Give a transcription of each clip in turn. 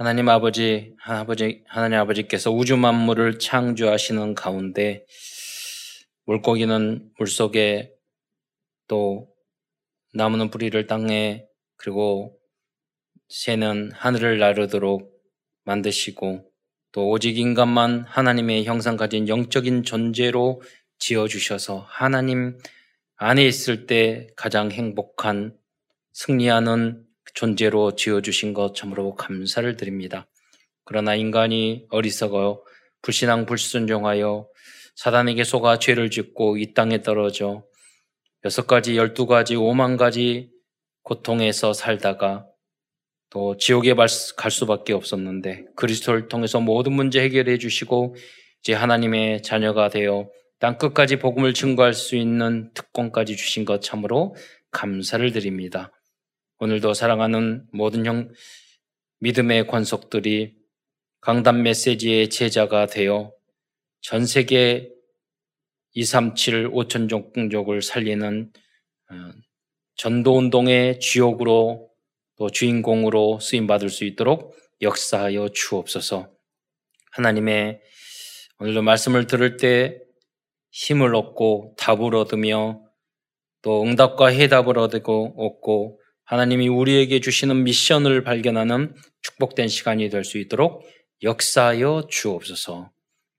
하나님 아버지, 아버지, 하나님 아버지께서 우주 만물을 창조하시는 가운데 물고기는 물 속에 또 나무는 뿌리를 땅에 그리고 새는 하늘을 나르도록 만드시고 또 오직 인간만 하나님의 형상 가진 영적인 존재로 지어주셔서 하나님 안에 있을 때 가장 행복한 승리하는 존재로 지어주신 것 참으로 감사를 드립니다. 그러나 인간이 어리석어 불신앙 불순종하여 사단에게 속아 죄를 짓고 이 땅에 떨어져 여섯 가지, 열두 가지, 오만 가지 고통에서 살다가 또 지옥에 갈 수밖에 없었는데 그리스도를 통해서 모든 문제 해결해 주시고 이제 하나님의 자녀가 되어 땅 끝까지 복음을 증거할 수 있는 특권까지 주신 것 참으로 감사를 드립니다. 오늘도 사랑하는 모든 형 믿음의 관속들이 강단 메시지의 제자가 되어 전 세계 237 5천 종족을 살리는 어, 전도 운동의 주역으로 또 주인공으로 쓰임 받을 수 있도록 역사하여 주옵소서. 하나님의 오늘도 말씀을 들을 때 힘을 얻고 답을 얻으며 또 응답과 해답을 얻고 얻고 하나님이 우리에게 주시는 미션을 발견하는 축복된 시간이 될 수 있도록 역사하여 주옵소서.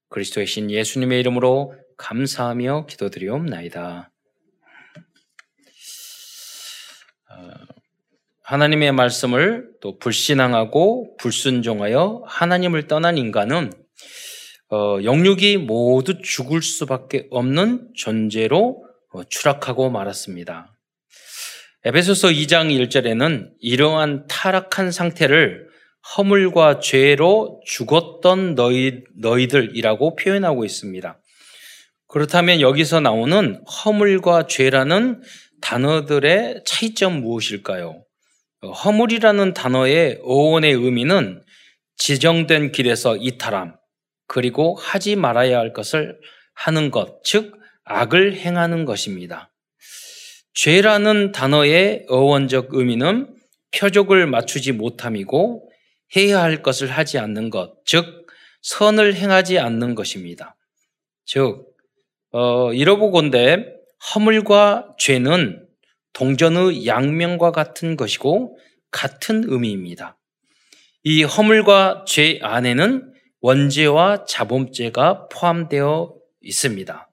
그리스도의 신 예수님의 이름으로 감사하며 기도드리옵나이다. 어, 하나님의 말씀을 또 불신앙하고 불순종하여 하나님을 떠난 인간은 어, 영육이 모두 죽을 수밖에 없는 존재로 어, 추락하고 말았습니다. 에베소서 2장 1절에는 이러한 타락한 상태를 허물과 죄로 죽었던 너희, 너희들이라고 표현하고 있습니다. 그렇다면 여기서 나오는 허물과 죄라는 단어들의 차이점 무엇일까요? 허물이라는 단어의 어원의 의미는 지정된 길에서 이탈함, 그리고 하지 말아야 할 것을 하는 것, 즉, 악을 행하는 것입니다. 죄라는 단어의 어원적 의미는 표적을 맞추지 못함이고 해야 할 것을 하지 않는 것, 즉 선을 행하지 않는 것입니다. 즉 어, 이러보건대 허물과 죄는 동전의 양면과 같은 것이고 같은 의미입니다. 이 허물과 죄 안에는 원죄와 자범죄가 포함되어 있습니다.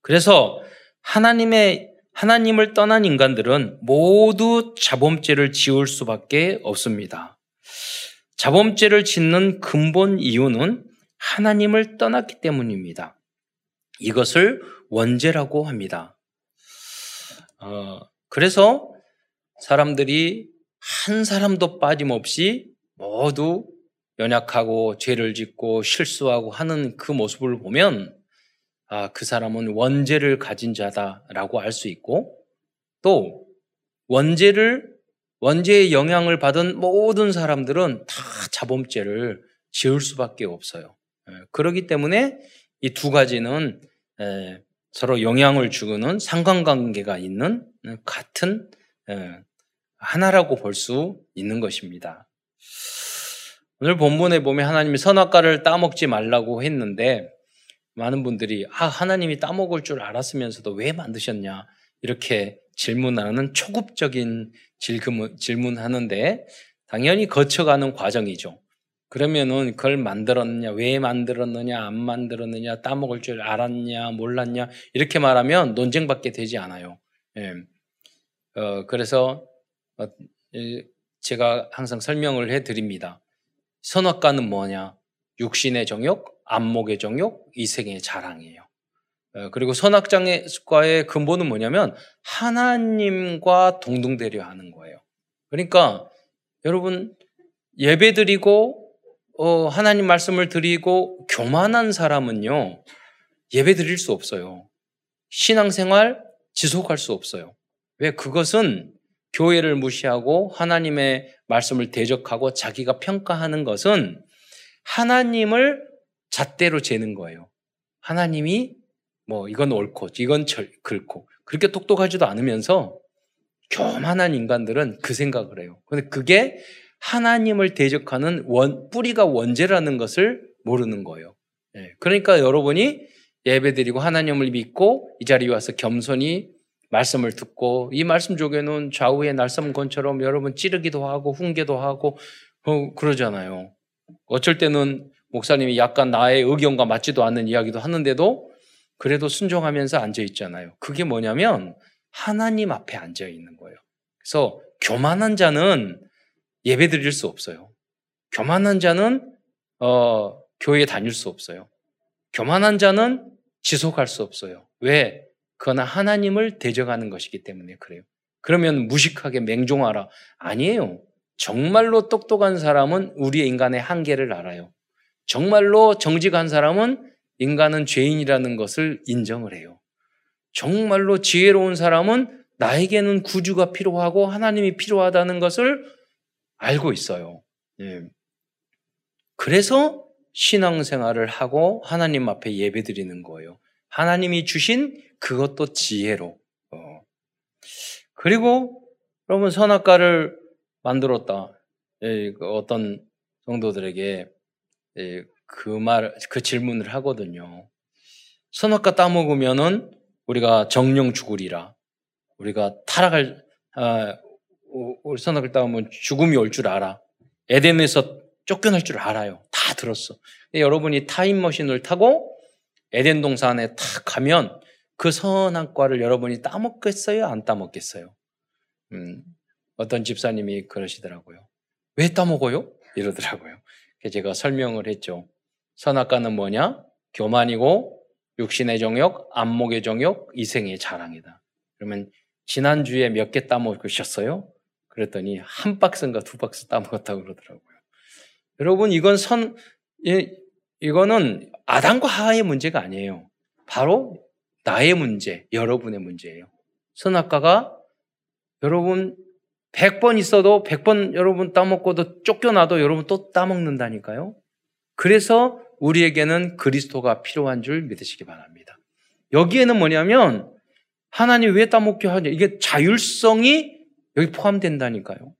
그래서 하나님의 하나님을 떠난 인간들은 모두 자범죄를 지을 수밖에 없습니다. 자범죄를 짓는 근본 이유는 하나님을 떠났기 때문입니다. 이것을 원죄라고 합니다. 어, 그래서 사람들이 한 사람도 빠짐없이 모두 연약하고 죄를 짓고 실수하고 하는 그 모습을 보면 아, 그 사람은 원죄를 가진 자다라고 알 수 있고 또 원죄를 원죄의 영향을 받은 모든 사람들은 다 자범죄를 지을 수밖에 없어요. 예, 그렇기 때문에 이 두 가지는 예, 서로 영향을 주는 상관관계가 있는 같은 예, 하나라고 볼 수 있는 것입니다. 오늘 본문에 보면 하나님이 선악과를 따먹지 말라고 했는데 많은 분들이 아 하나님이 따먹을 줄 알았으면서도 왜 만드셨냐 이렇게 질문하는 초급적인 질문, 질문하는데 당연히 거쳐가는 과정이죠. 그러면은 그걸 만들었느냐, 왜 만들었느냐, 안 만들었느냐, 따먹을 줄 알았냐, 몰랐냐 이렇게 말하면 논쟁밖에 되지 않아요. 예. 어, 그래서 어, 제가 항상 설명을 해드립니다. 선악과는 뭐냐? 육신의 정욕, 안목의 정욕, 이생의 자랑이에요. 어, 그리고 선악장과의 근본은 뭐냐면 하나님과 동등되려 하는 거예요. 그러니까 여러분 예배 드리고 어, 하나님 말씀을 드리고 교만한 사람은요 예배 드릴 수 없어요. 신앙생활 지속할 수 없어요. 왜 그것은 교회를 무시하고 하나님의 말씀을 대적하고 자기가 평가하는 것은 하나님을 잣대로 재는 거예요. 하나님이 뭐 이건 옳고 이건 절, 그렇고 그렇게 똑똑하지도 않으면서 교만한 인간들은 그 생각을 해요. 근데 그게 하나님을 대적하는 원, 뿌리가 원죄라는 것을 모르는 거예요. 예, 그러니까 여러분이 예배드리고 하나님을 믿고 이 자리에 와서 겸손히 말씀을 듣고 이 말씀 쪽에는 좌우의 날섬건처럼 여러분 찌르기도 하고 훈계도 하고 어, 그러잖아요. 어쩔 때는 목사님이 약간 나의 의견과 맞지도 않는 이야기도 하는데도 그래도 순종하면서 앉아 있잖아요. 그게 뭐냐면 하나님 앞에 앉아 있는 거예요. 그래서 교만한 자는 예배 드릴 수 없어요. 교만한 자는 어, 교회에 다닐 수 없어요. 교만한 자는 지속할 수 없어요. 왜? 그거는 하나님을 대적하는 것이기 때문에 그래요. 그러면 무식하게 맹종하라. 아니에요. 정말로 똑똑한 사람은 우리의 인간의 한계를 알아요. 정말로 정직한 사람은 인간은 죄인이라는 것을 인정을 해요. 정말로 지혜로운 사람은 나에게는 구주가 필요하고 하나님이 필요하다는 것을 알고 있어요. 예. 그래서 신앙생활을 하고 하나님 앞에 예배 드리는 거예요. 하나님이 주신 그것도 지혜로. 어. 그리고 여러분 선악과를 만들었다. 예, 그 어떤 성도들에게 예, 그 말, 그 질문을 하거든요. 선악과 따먹으면은 우리가 정령 죽으리라. 우리가 타락할, 아, 우리 선악을 따먹으면 죽음이 올 줄 알아. 에덴에서 쫓겨날 줄 알아요. 다 들었어. 여러분이 타임머신을 타고 에덴 동산에 탁 가면 그 선악과를 여러분이 따먹겠어요? 안 따먹겠어요? 음, 어떤 집사님이 그러시더라고요. 왜 따먹어요? 이러더라고요. 제가 설명을 했죠. 선악과는 뭐냐? 교만이고 육신의 정욕, 안목의 정욕, 이생의 자랑이다. 그러면 지난주에 몇 개 따먹으셨어요? 그랬더니 한 박스인가 두 박스 따먹었다고 그러더라고요. 여러분 이건 선 이, 이거는 아담과 하와의 문제가 아니에요. 바로 나의 문제, 여러분의 문제예요. 선악과가 여러분 100번 있어도 100번 여러분 따먹고도 쫓겨나도 여러분 또 따먹는다니까요. 그래서 우리에게는 그리스도가 필요한 줄 믿으시기 바랍니다. 여기에는 뭐냐면 하나님 왜 따먹게 하냐? 이게 자율성이 여기 포함된다니까요.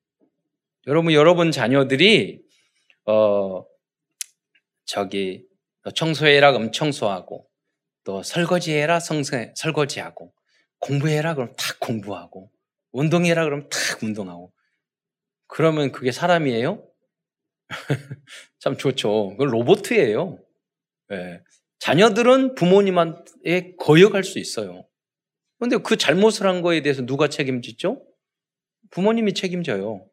여러분, 여러분 자녀들이 어 저기 청소해라 그럼 청소하고 또 설거지해라 성세 설거지하고 공부해라 그럼 탁 공부하고 운동해라 그럼 탁 운동하고 그러면 그게 사람이에요? 참 좋죠. 그건 로봇이에요. 네. 자녀들은 부모님한테 거역할 수 있어요. 그런데 그 잘못을 한 거에 대해서 누가 책임지죠? 부모님이 책임져요.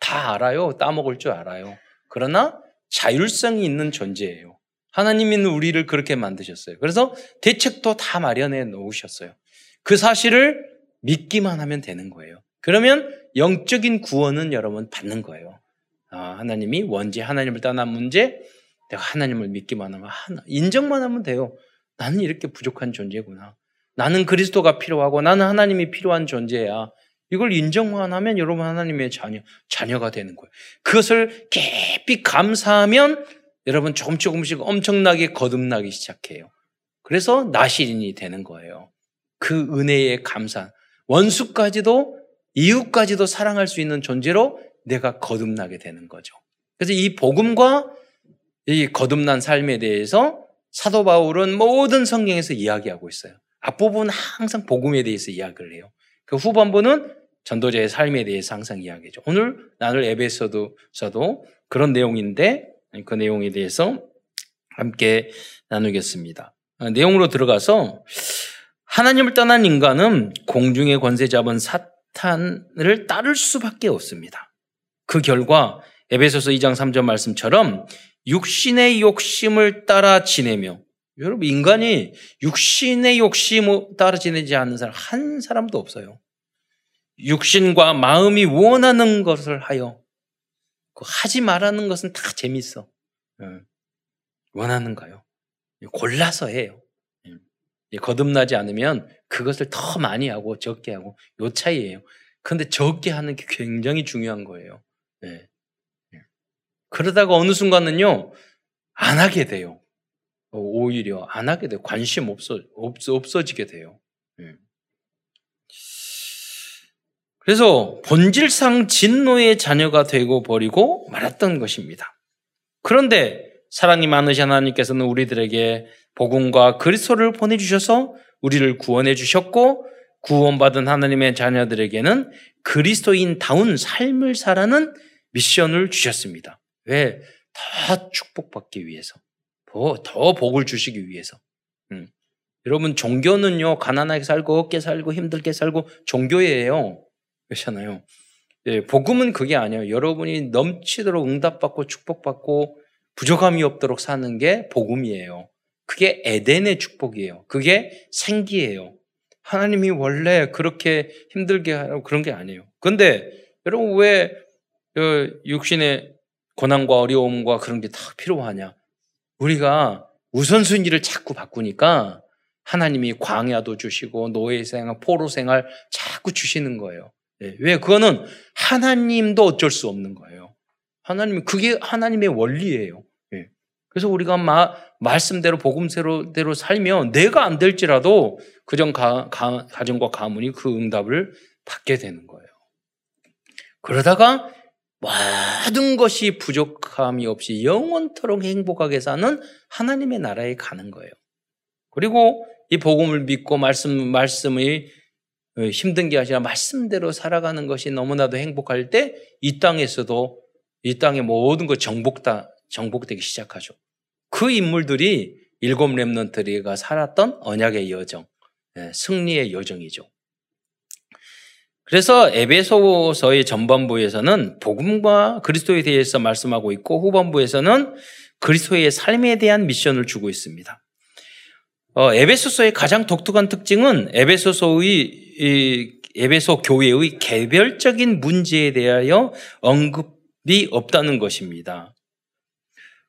다 알아요. 따먹을 줄 알아요. 그러나 자율성이 있는 존재예요. 하나님이 우리를 그렇게 만드셨어요. 그래서 대책도 다 마련해 놓으셨어요. 그 사실을 믿기만 하면 되는 거예요. 그러면 영적인 구원은 여러분 받는 거예요. 아, 하나님이 원죄, 하나님을 떠난 문제, 내가 하나님을 믿기만 하면 하나, 인정만 하면 돼요. 나는 이렇게 부족한 존재구나. 나는 그리스도가 필요하고 나는 하나님이 필요한 존재야. 이걸 인정만 하면 여러분 하나님의 자녀, 자녀가 되는 거예요. 그것을 깊이 감사하면 여러분 조금 조금씩 엄청나게 거듭나기 시작해요. 그래서 나시린이 되는 거예요. 그 은혜의 감사. 원수까지도 이웃까지도 사랑할 수 있는 존재로 내가 거듭나게 되는 거죠. 그래서 이 복음과 이 거듭난 삶에 대해서 사도 바울은 모든 성경에서 이야기하고 있어요. 앞부분은 항상 복음에 대해서 이야기를 해요. 그 후반부는 전도자의 삶에 대해서 항상 이야기하죠. 오늘 나눌 에베소서도 그런 내용인데 그 내용에 대해서 함께 나누겠습니다. 아, 내용으로 들어가서 하나님을 떠난 인간은 공중의 권세 잡은 사탄을 따를 수밖에 없습니다. 그 결과 에베소서 2장 3절 말씀처럼 육신의 욕심을 따라 지내며 여러분 인간이 육신의 욕심을 따라 지내지 않는 사람 한 사람도 없어요. 육신과 마음이 원하는 것을 하여 그 하지 말라는 것은 다 재밌어. 원하는가요? 골라서 해요. 거듭나지 않으면 그것을 더 많이 하고 적게 하고 요 차이예요. 그런데 적게 하는 게 굉장히 중요한 거예요. 네. 그러다가 어느 순간은요 안 하게 돼요. 오히려 안 하게 돼요. 관심 없어 없, 없어지게 돼요. 네. 그래서 본질상 진노의 자녀가 되고 버리고 말았던 것입니다. 그런데 사랑이 많으신 하나님께서는 우리들에게 복음과 그리스도를 보내 주셔서 우리를 구원해 주셨고 구원받은 하나님의 자녀들에게는 그리스도인다운 삶을 살아는 미션을 주셨습니다. 왜? 더 축복받기 위해서. 더, 더 복을 주시기 위해서. 음. 여러분, 종교는요, 가난하게 살고, 어깨 살고, 힘들게 살고, 종교예요. 그렇잖아요. 예, 복음은 그게 아니에요. 여러분이 넘치도록 응답받고, 축복받고, 부족함이 없도록 사는 게 복음이에요. 그게 에덴의 축복이에요. 그게 생기예요. 하나님이 원래 그렇게 힘들게 하고 그런 게 아니에요. 근데 여러분 왜 어, 육신의 고난과 어려움과 그런 게 다 필요하냐? 우리가 우선순위를 자꾸 바꾸니까 하나님이 광야도 주시고 노예 생활, 포로 생활 자꾸 주시는 거예요. 네. 왜? 그거는 하나님도 어쩔 수 없는 거예요. 하나님 그게 하나님의 원리예요. 네. 그래서 우리가 마, 말씀대로 복음대로 살면 내가 안 될지라도 그전 가, 가, 가정과 가문이 그 응답을 받게 되는 거예요. 그러다가 모든 것이 부족함이 없이 영원토록 행복하게 사는 하나님의 나라에 가는 거예요. 그리고 이 복음을 믿고 말씀, 말씀이 힘든 게 아니라 말씀대로 살아가는 것이 너무나도 행복할 때 이 땅에서도 이 땅의 모든 것 정복다, 정복되기 시작하죠. 그 인물들이 일곱 렘넌트리가 살았던 언약의 여정, 예, 승리의 여정이죠. 그래서 에베소서의 전반부에서는 복음과 그리스도에 대해서 말씀하고 있고 후반부에서는 그리스도의 삶에 대한 미션을 주고 있습니다. 어, 에베소서의 가장 독특한 특징은 에베소서의 에베소 교회의 개별적인 문제에 대하여 언급이 없다는 것입니다.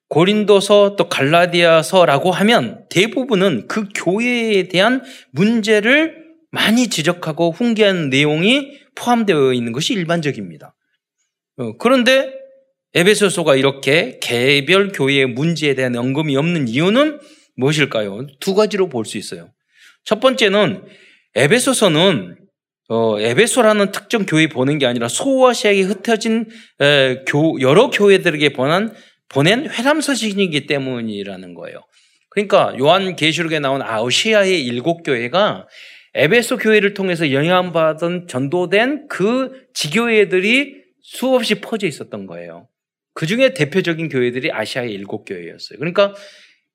고린도서 또 갈라디아서라고 하면 대부분은 그 교회에 대한 문제를 많이 지적하고 훈계하는 내용이 포함되어 있는 것이 일반적입니다. 어, 그런데 에베소서가 이렇게 개별 교회의 문제에 대한 언급이 없는 이유는 무엇일까요? 두 가지로 볼 수 있어요. 첫 번째는 에베소서는 어, 에베소라는 특정 교회 보낸 게 아니라 소아시아에 흩어진 에, 교, 여러 교회들에게 보낸 보낸 회람 서신이기 때문이라는 거예요. 그러니까 요한 계시록에 나온 아시아의 일곱 교회가 에베소 교회를 통해서 영향받은 전도된 그 지교회들이 수없이 퍼져 있었던 거예요. 그 중에 대표적인 교회들이 아시아의 일곱 교회였어요. 그러니까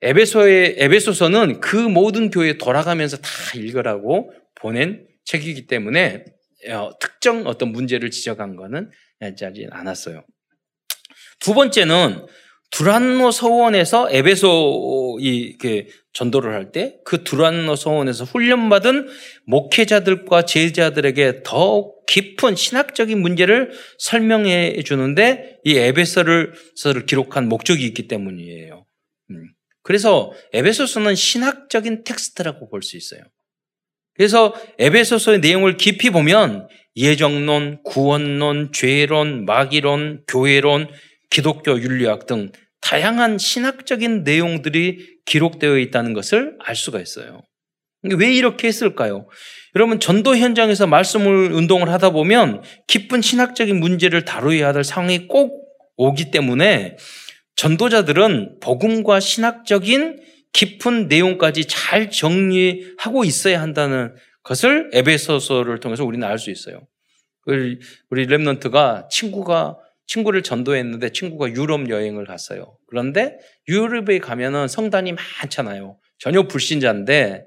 에베소의 에베소서는 그 모든 교회에 돌아가면서 다 읽으라고 보낸 책이기 때문에 어, 특정 어떤 문제를 지적한 거는 하지 않았어요. 두 번째는 두란노 서원에서 에베소 이 전도를 할 때 그 두란노 서원에서 훈련받은 목회자들과 제자들에게 더 깊은 신학적인 문제를 설명해 주는데 이 에베소를 기록한 목적이 있기 때문이에요. 음. 그래서 에베소서는 신학적인 텍스트라고 볼 수 있어요. 그래서 에베소서의 내용을 깊이 보면 예정론, 구원론, 죄론, 마귀론, 교회론, 기독교 윤리학 등 다양한 신학적인 내용들이 기록되어 있다는 것을 알 수가 있어요. 왜 이렇게 했을까요? 여러분, 전도 현장에서 말씀을 운동을 하다 보면 깊은 신학적인 문제를 다루어야 할 상황이 꼭 오기 때문에 전도자들은 복음과 신학적인 깊은 내용까지 잘 정리하고 있어야 한다는 것을 에베소서를 통해서 우리는 알 수 있어요. 우리 랩런트가 친구가 친구를 전도했는데 친구가 유럽 여행을 갔어요. 그런데 유럽에 가면은 성단이 많잖아요. 전혀 불신자인데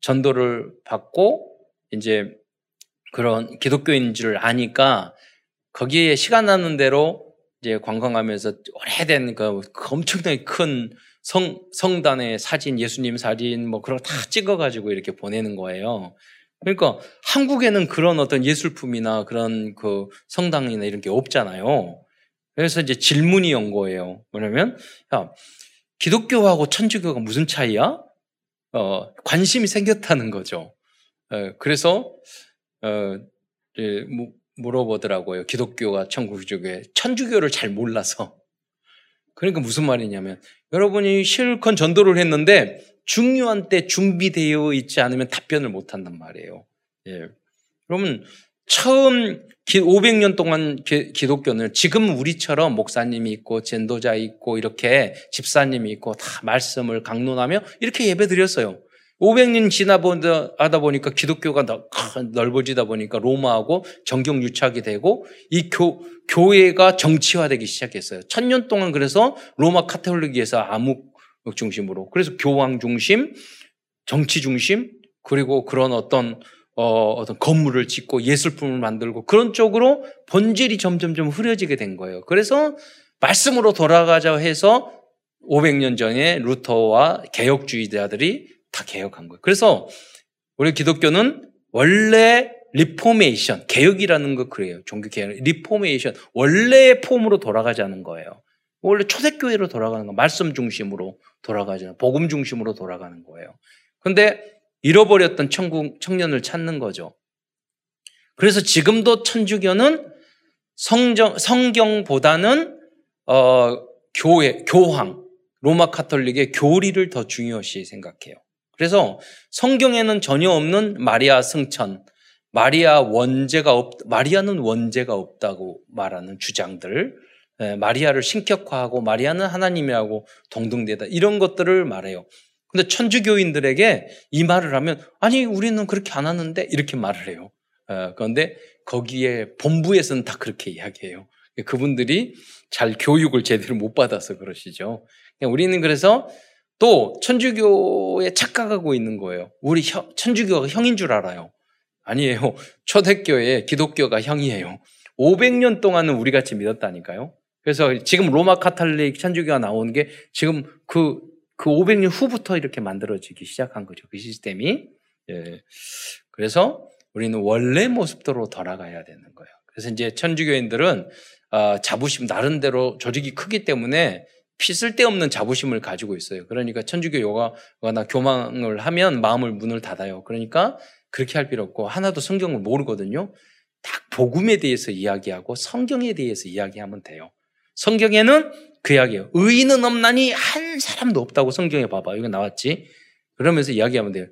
전도를 받고 이제 그런 기독교인 줄 아니까 거기에 시간 나는 대로 이제 관광하면서 오래된 그 엄청나게 큰 성, 성단의 사진, 예수님 사진 뭐 그런 거 다 찍어가지고 이렇게 보내는 거예요. 그러니까 한국에는 그런 어떤 예술품이나 그런 그 성당이나 이런 게 없잖아요. 그래서 이제 질문이 온 거예요. 뭐냐면, 야, 기독교하고 천주교가 무슨 차이야? 어, 관심이 생겼다는 거죠. 어, 그래서, 어, 예, 물어보더라고요. 기독교가 천주교에. 천주교를 잘 몰라서. 그러니까 무슨 말이냐면, 여러분이 실컷 전도를 했는데, 중요한 때 준비되어 있지 않으면 답변을 못 한단 말이에요. 예. 그러면 처음 500년 동안 기독교는 지금 우리처럼 목사님이 있고 전도자 있고 이렇게 집사님이 있고 다 말씀을 강론하며 이렇게 예배 드렸어요. 500년 지나보다 보니까 기독교가 넓어지다 보니까 로마하고 정경 유착이 되고 이 교, 교회가 정치화되기 시작했어요. 천년 동안 그래서 로마 카톨릭에서 암흑 중심으로 그래서 교황 중심, 정치 중심 그리고 그런 어떤 어, 어떤 건물을 짓고 예술품을 만들고 그런 쪽으로 본질이 점점점 흐려지게 된 거예요. 그래서 말씀으로 돌아가자 해서 500년 전에 루터와 개혁주의자들이 다 개혁한 거예요. 그래서 우리 기독교는 원래 reformation, 개혁이라는 거 그래요. 종교 개혁, reformation, 원래의 폼으로 돌아가자는 거예요. 원래 초대교회로 돌아가는 거, 말씀 중심으로 돌아가자는, 복음 중심으로 돌아가는 거예요. 근데 잃어버렸던 천국 청년을 찾는 거죠. 그래서 지금도 천주교는 성정, 성경보다는 어, 교회, 교황, 로마 카톨릭의 교리를 더 중요시 생각해요. 그래서 성경에는 전혀 없는 마리아 승천, 마리아 원죄가 없, 마리아는 원죄가 없다고 말하는 주장들, 예, 마리아를 신격화하고 마리아는 하나님이라고 동등되다 이런 것들을 말해요. 근데 천주교인들에게 이 말을 하면 아니 우리는 그렇게 안 하는데 이렇게 말을 해요. 어, 그런데 거기에 본부에서는 다 그렇게 이야기해요. 그분들이 잘 교육을 제대로 못 받아서 그러시죠. 우리는 그래서 또 천주교에 착각하고 있는 거예요. 우리 형, 천주교가 형인 줄 알아요. 아니에요. 초대교회 기독교가 형이에요. 500년 동안은 우리 같이 믿었다니까요. 그래서 지금 로마 카톨릭 천주교가 나온 게 지금 그 그 500년 후부터 이렇게 만들어지기 시작한 거죠. 그 시스템이. 예. 그래서 우리는 원래 모습대로 돌아가야 되는 거예요. 그래서 이제 천주교인들은 어, 자부심 나름대로 조직이 크기 때문에 피 쓸데없는 자부심을 가지고 있어요. 그러니까 천주교 요가나 교망을 하면 마음을 문을 닫아요. 그러니까 그렇게 할 필요 없고 하나도 성경을 모르거든요. 딱 복음에 대해서 이야기하고 성경에 대해서 이야기하면 돼요. 성경에는 그 이야기예요. 의인은 없나니 한 사람도 없다고 성경에 봐봐. 이거 나왔지? 그러면서 이야기하면 돼요.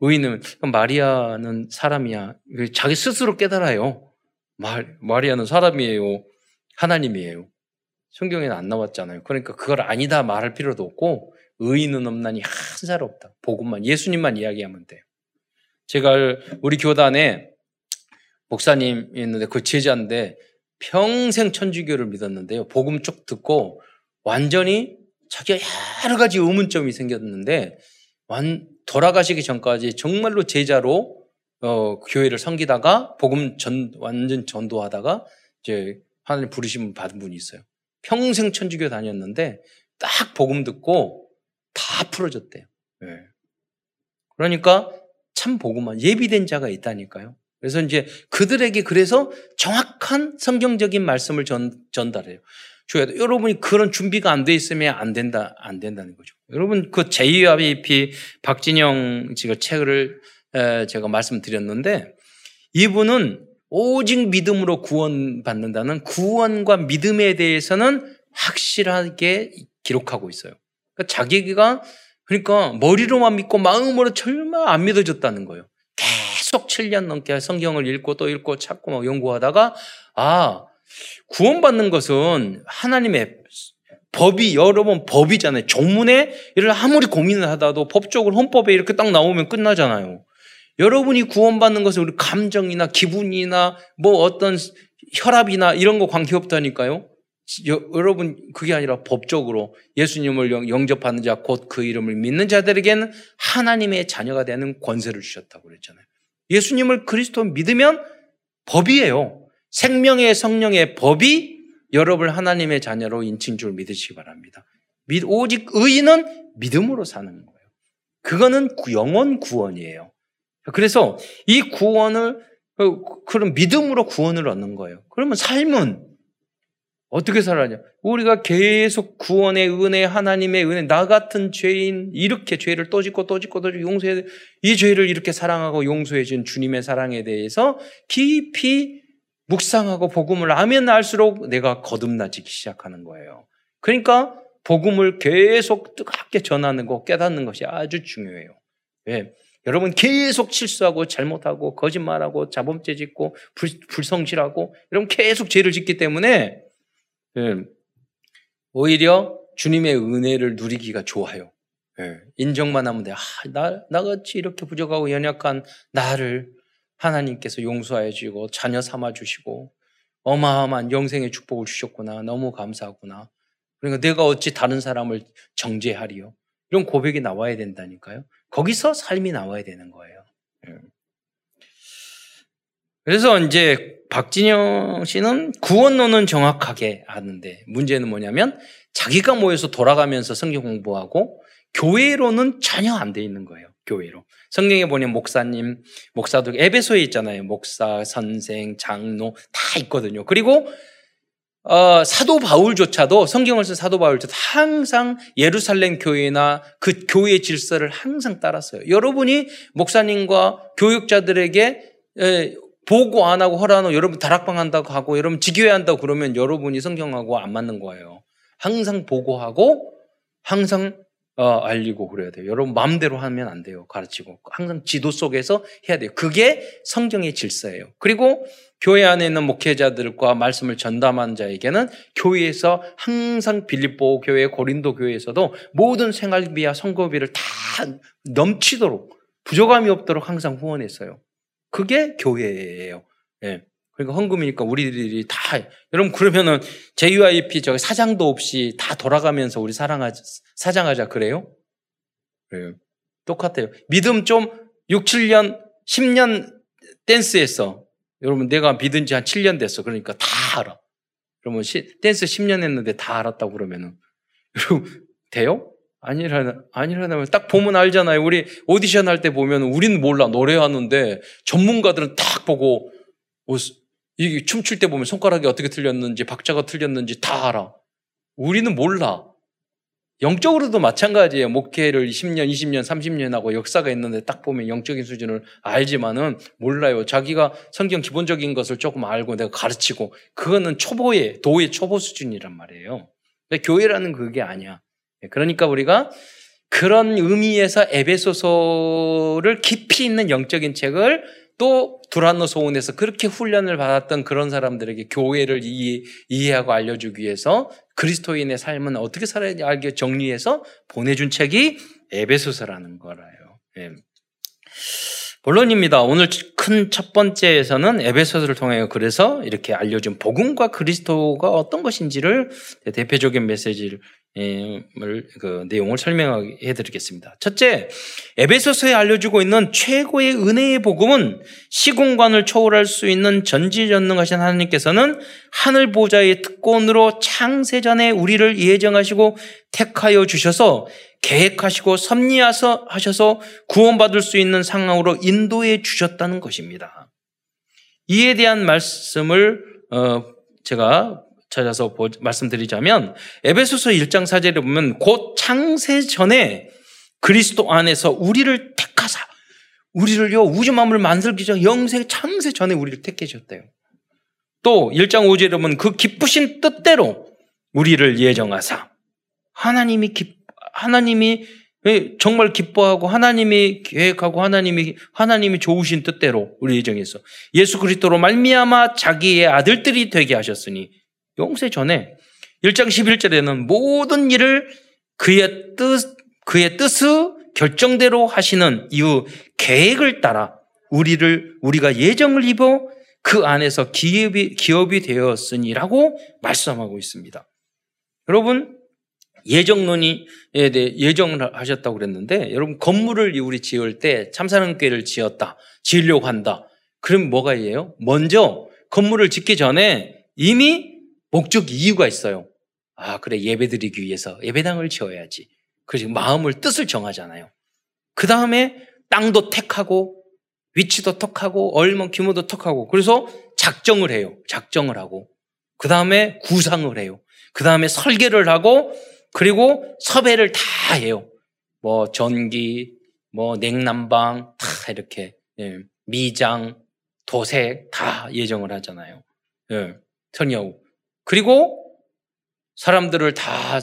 의인은 마리아는 사람이야. 자기 스스로 깨달아요. 마리아는 사람이에요. 하나님이에요. 성경에는 안 나왔잖아요. 그러니까 그걸 아니다 말할 필요도 없고 의인은 없나니 한 사람 없다. 복음만 예수님만 이야기하면 돼요. 제가 우리 교단에 목사님 있는데 그 제자인데 평생 천주교를 믿었는데요. 복음 쪽 듣고 완전히 자기가 여러 가지 의문점이 생겼는데 완 돌아가시기 전까지 정말로 제자로 어, 교회를 섬기다가 복음 전 완전 전도하다가 이제 하나님 부르심 받은 분이 있어요. 평생 천주교 다녔는데 딱 복음 듣고 다 풀어졌대요. 네. 그러니까 참 복음만 예비된 자가 있다니까요. 그래서 이제 그들에게 그래서 정확한 성경적인 말씀을 전, 전달해요. 줘야 돼. 여러분이 그런 준비가 안 돼 있으면 안 된다, 안 된다는 거죠. 여러분 그 JYP 박진영 지금 책을 제가 말씀드렸는데 이분은 오직 믿음으로 구원받는다는 구원과 믿음에 대해서는 확실하게 기록하고 있어요. 그러니까 자기가 그러니까 머리로만 믿고 마음으로 절마 안 믿어졌다는 거예요. 계속 7년 넘게 성경을 읽고 또 읽고 찾고 막 연구하다가 아 구원받는 것은 하나님의 법이 여러 번 법이잖아요. 종문에 이를 아무리 고민을 하다도 법적으로 헌법에 이렇게 딱 나오면 끝나잖아요. 여러분이 구원받는 것은 우리 감정이나 기분이나 뭐 어떤 혈압이나 이런 거 관계없다니까요. 여, 여러분 그게 아니라 법적으로 예수님을 영 접하는 자 곧 그 이름을 믿는 자들에게는 하나님의 자녀가 되는 권세를 주셨다고 그랬잖아요. 예수님을 그리스도 믿으면 법이에요. 생명의 성령의 법이 여러분을 하나님의 자녀로 인친 줄 믿으시기 바랍니다. 오직 의인은 믿음으로 사는 거예요. 그거는 영원 구원이에요. 그래서 이 구원을 어, 그런 믿음으로 구원을 얻는 거예요. 그러면 삶은 어떻게 살아냐? 우리가 계속 구원의 은혜, 하나님의 은혜, 나 같은 죄인, 이렇게 죄를 또 짓고 또 짓고 또 짓고 용서해, 이 죄를 이렇게 사랑하고 용서해 준 주님의 사랑에 대해서 깊이 묵상하고 복음을 알면 알수록 내가 거듭나지기 시작하는 거예요. 그러니까 복음을 계속 뜨겁게 전하는 거, 깨닫는 것이 아주 중요해요. 왜? 여러분 계속 실수하고 잘못하고 거짓말하고 자범죄 짓고 불, 불성실하고 여러분 계속 죄를 짓기 때문에 예, 오히려 주님의 은혜를 누리기가 좋아요. 예, 인정만 하면 돼. 아, 나, 나같이 이렇게 부족하고 연약한 나를 하나님께서 용서해 주시고 자녀 삼아 주시고 어마어마한 영생의 축복을 주셨구나. 너무 감사하구나. 그러니까 내가 어찌 다른 사람을 정죄하리요. 이런 고백이 나와야 된다니까요. 거기서 삶이 나와야 되는 거예요. 예. 그래서 이제 박진영 씨는 구원론은 정확하게 아는데 문제는 뭐냐면 자기가 모여서 돌아가면서 성경 공부하고 교회로는 전혀 안 돼 있는 거예요. 교회로. 성경에 보면 목사님, 목사도 에베소에 있잖아요. 목사, 선생, 장로 다 있거든요. 그리고 어, 사도 바울조차도 성경을 쓴 사도 바울조차도 항상 예루살렘 교회나 그 교회 질서를 항상 따랐어요. 여러분이 목사님과 교육자들에게 에, 보고 안 하고 허락하고 여러분 다락방 한다고 하고 여러분 지교회 한다고 그러면 여러분이 성경하고 안 맞는 거예요. 항상 보고하고 항상 어, 알리고 그래야 돼요. 여러분 마음대로 하면 안 돼요. 가르치고 항상 지도 속에서 해야 돼요. 그게 성경의 질서예요. 그리고 교회 안에 있는 목회자들과 말씀을 전담한 자에게는 교회에서 항상 빌립보 교회, 고린도 교회에서도 모든 생활비와 선거비를 다 넘치도록 부족함이 없도록 항상 후원했어요. 그게 교회예요. 예. 그러니까 헌금이니까 우리들이 다 여러분 그러면은 JYP 저기 사장도 없이 다 돌아가면서 우리 사랑하자 사장하자 그래요? 그래요. 똑같아요. 믿음 좀 6, 7년, 10년 댄스했어. 여러분 내가 믿은 지 한 7년 됐어. 그러니까 다 알아. 그러면 시, 댄스 10년 했는데 다 알았다고 그러면은 여러분 돼요? 아니라 아니라면 딱 보면 알잖아요. 우리 오디션 할 때 보면 우리는 몰라 노래하는데 전문가들은 딱 보고 이게 춤출 때 보면 손가락이 어떻게 틀렸는지 박자가 틀렸는지 다 알아. 우리는 몰라. 영적으로도 마찬가지예요. 목회를 10년, 20년, 30년 하고 역사가 있는데 딱 보면 영적인 수준을 알지만은 몰라요. 자기가 성경 기본적인 것을 조금 알고 내가 가르치고 그거는 초보의 도의 초보 수준이란 말이에요. 교회라는 그게 아니야. 그러니까 우리가 그런 의미에서 에베소서를 깊이 있는 영적인 책을 또 두란노 소원에서 그렇게 훈련을 받았던 그런 사람들에게 교회를 이해, 이해하고 알려주기 위해서 그리스도인의 삶은 어떻게 살아야 알게 정리해서 보내준 책이 에베소서라는 거라요. 예. 본론입니다. 오늘 큰 첫 번째에서는 에베소서를 통해 그래서 이렇게 알려준 복음과 그리스도가 어떤 것인지를 대표적인 메시지를 그 내용을 설명해 드리겠습니다. 첫째, 에베소서에 알려주고 있는 최고의 은혜의 복음은 시공간을 초월할 수 있는 전지전능하신 하나님께서는 하늘 보좌의 특권으로 창세전에 우리를 예정하시고 택하여 주셔서 계획하시고 섭리하셔서 구원받을 수 있는 상황으로 인도해 주셨다는 것입니다. 이에 대한 말씀을 어, 제가 찾아서 보, 말씀드리자면 에베소서 1장 4절에 보면 곧 창세 전에 그리스도 안에서 우리를 택하사 우리를요 우주 만물을 만들기 전 영생 창세 전에 우리를 택해 주셨대요. 또 1장 5절에 보면 그 기쁘신 뜻대로 우리를 예정하사 하나님이 기, 하나님이 정말 기뻐하고 하나님이 계획하고 하나님이 하나님이 좋으신 뜻대로 우리 예정해서 예수 그리스도로 말미암아 자기의 아들들이 되게 하셨으니 용세 전에 1장 11절에는 모든 일을 그의 뜻, 그의 뜻의 결정대로 하시는 이후 계획을 따라 우리를, 우리가 예정을 입어 그 안에서 기업이, 기업이 되었으니라고 말씀하고 있습니다. 여러분, 예정론이 예정을 하셨다고 그랬는데, 여러분, 건물을 우리 지을 때 참사랑교회를 지었다, 지으려고 한다. 그럼 뭐가 이에요? 먼저 건물을 짓기 전에 이미 목적 이유가 있어요. 아, 그래, 예배 드리기 위해서 예배당을 지어야지. 그래서 마음을, 뜻을 정하잖아요. 그 다음에 땅도 택하고, 위치도 턱하고, 얼마 규모도 턱하고, 그래서 작정을 해요. 작정을 하고. 그 다음에 구상을 해요. 그 다음에 설계를 하고, 그리고 섭외를 다 해요. 뭐, 전기, 뭐, 냉난방, 다 이렇게, 예, 미장, 도색 다 예정을 하잖아요. 예, 선이하고. 그리고 사람들을 다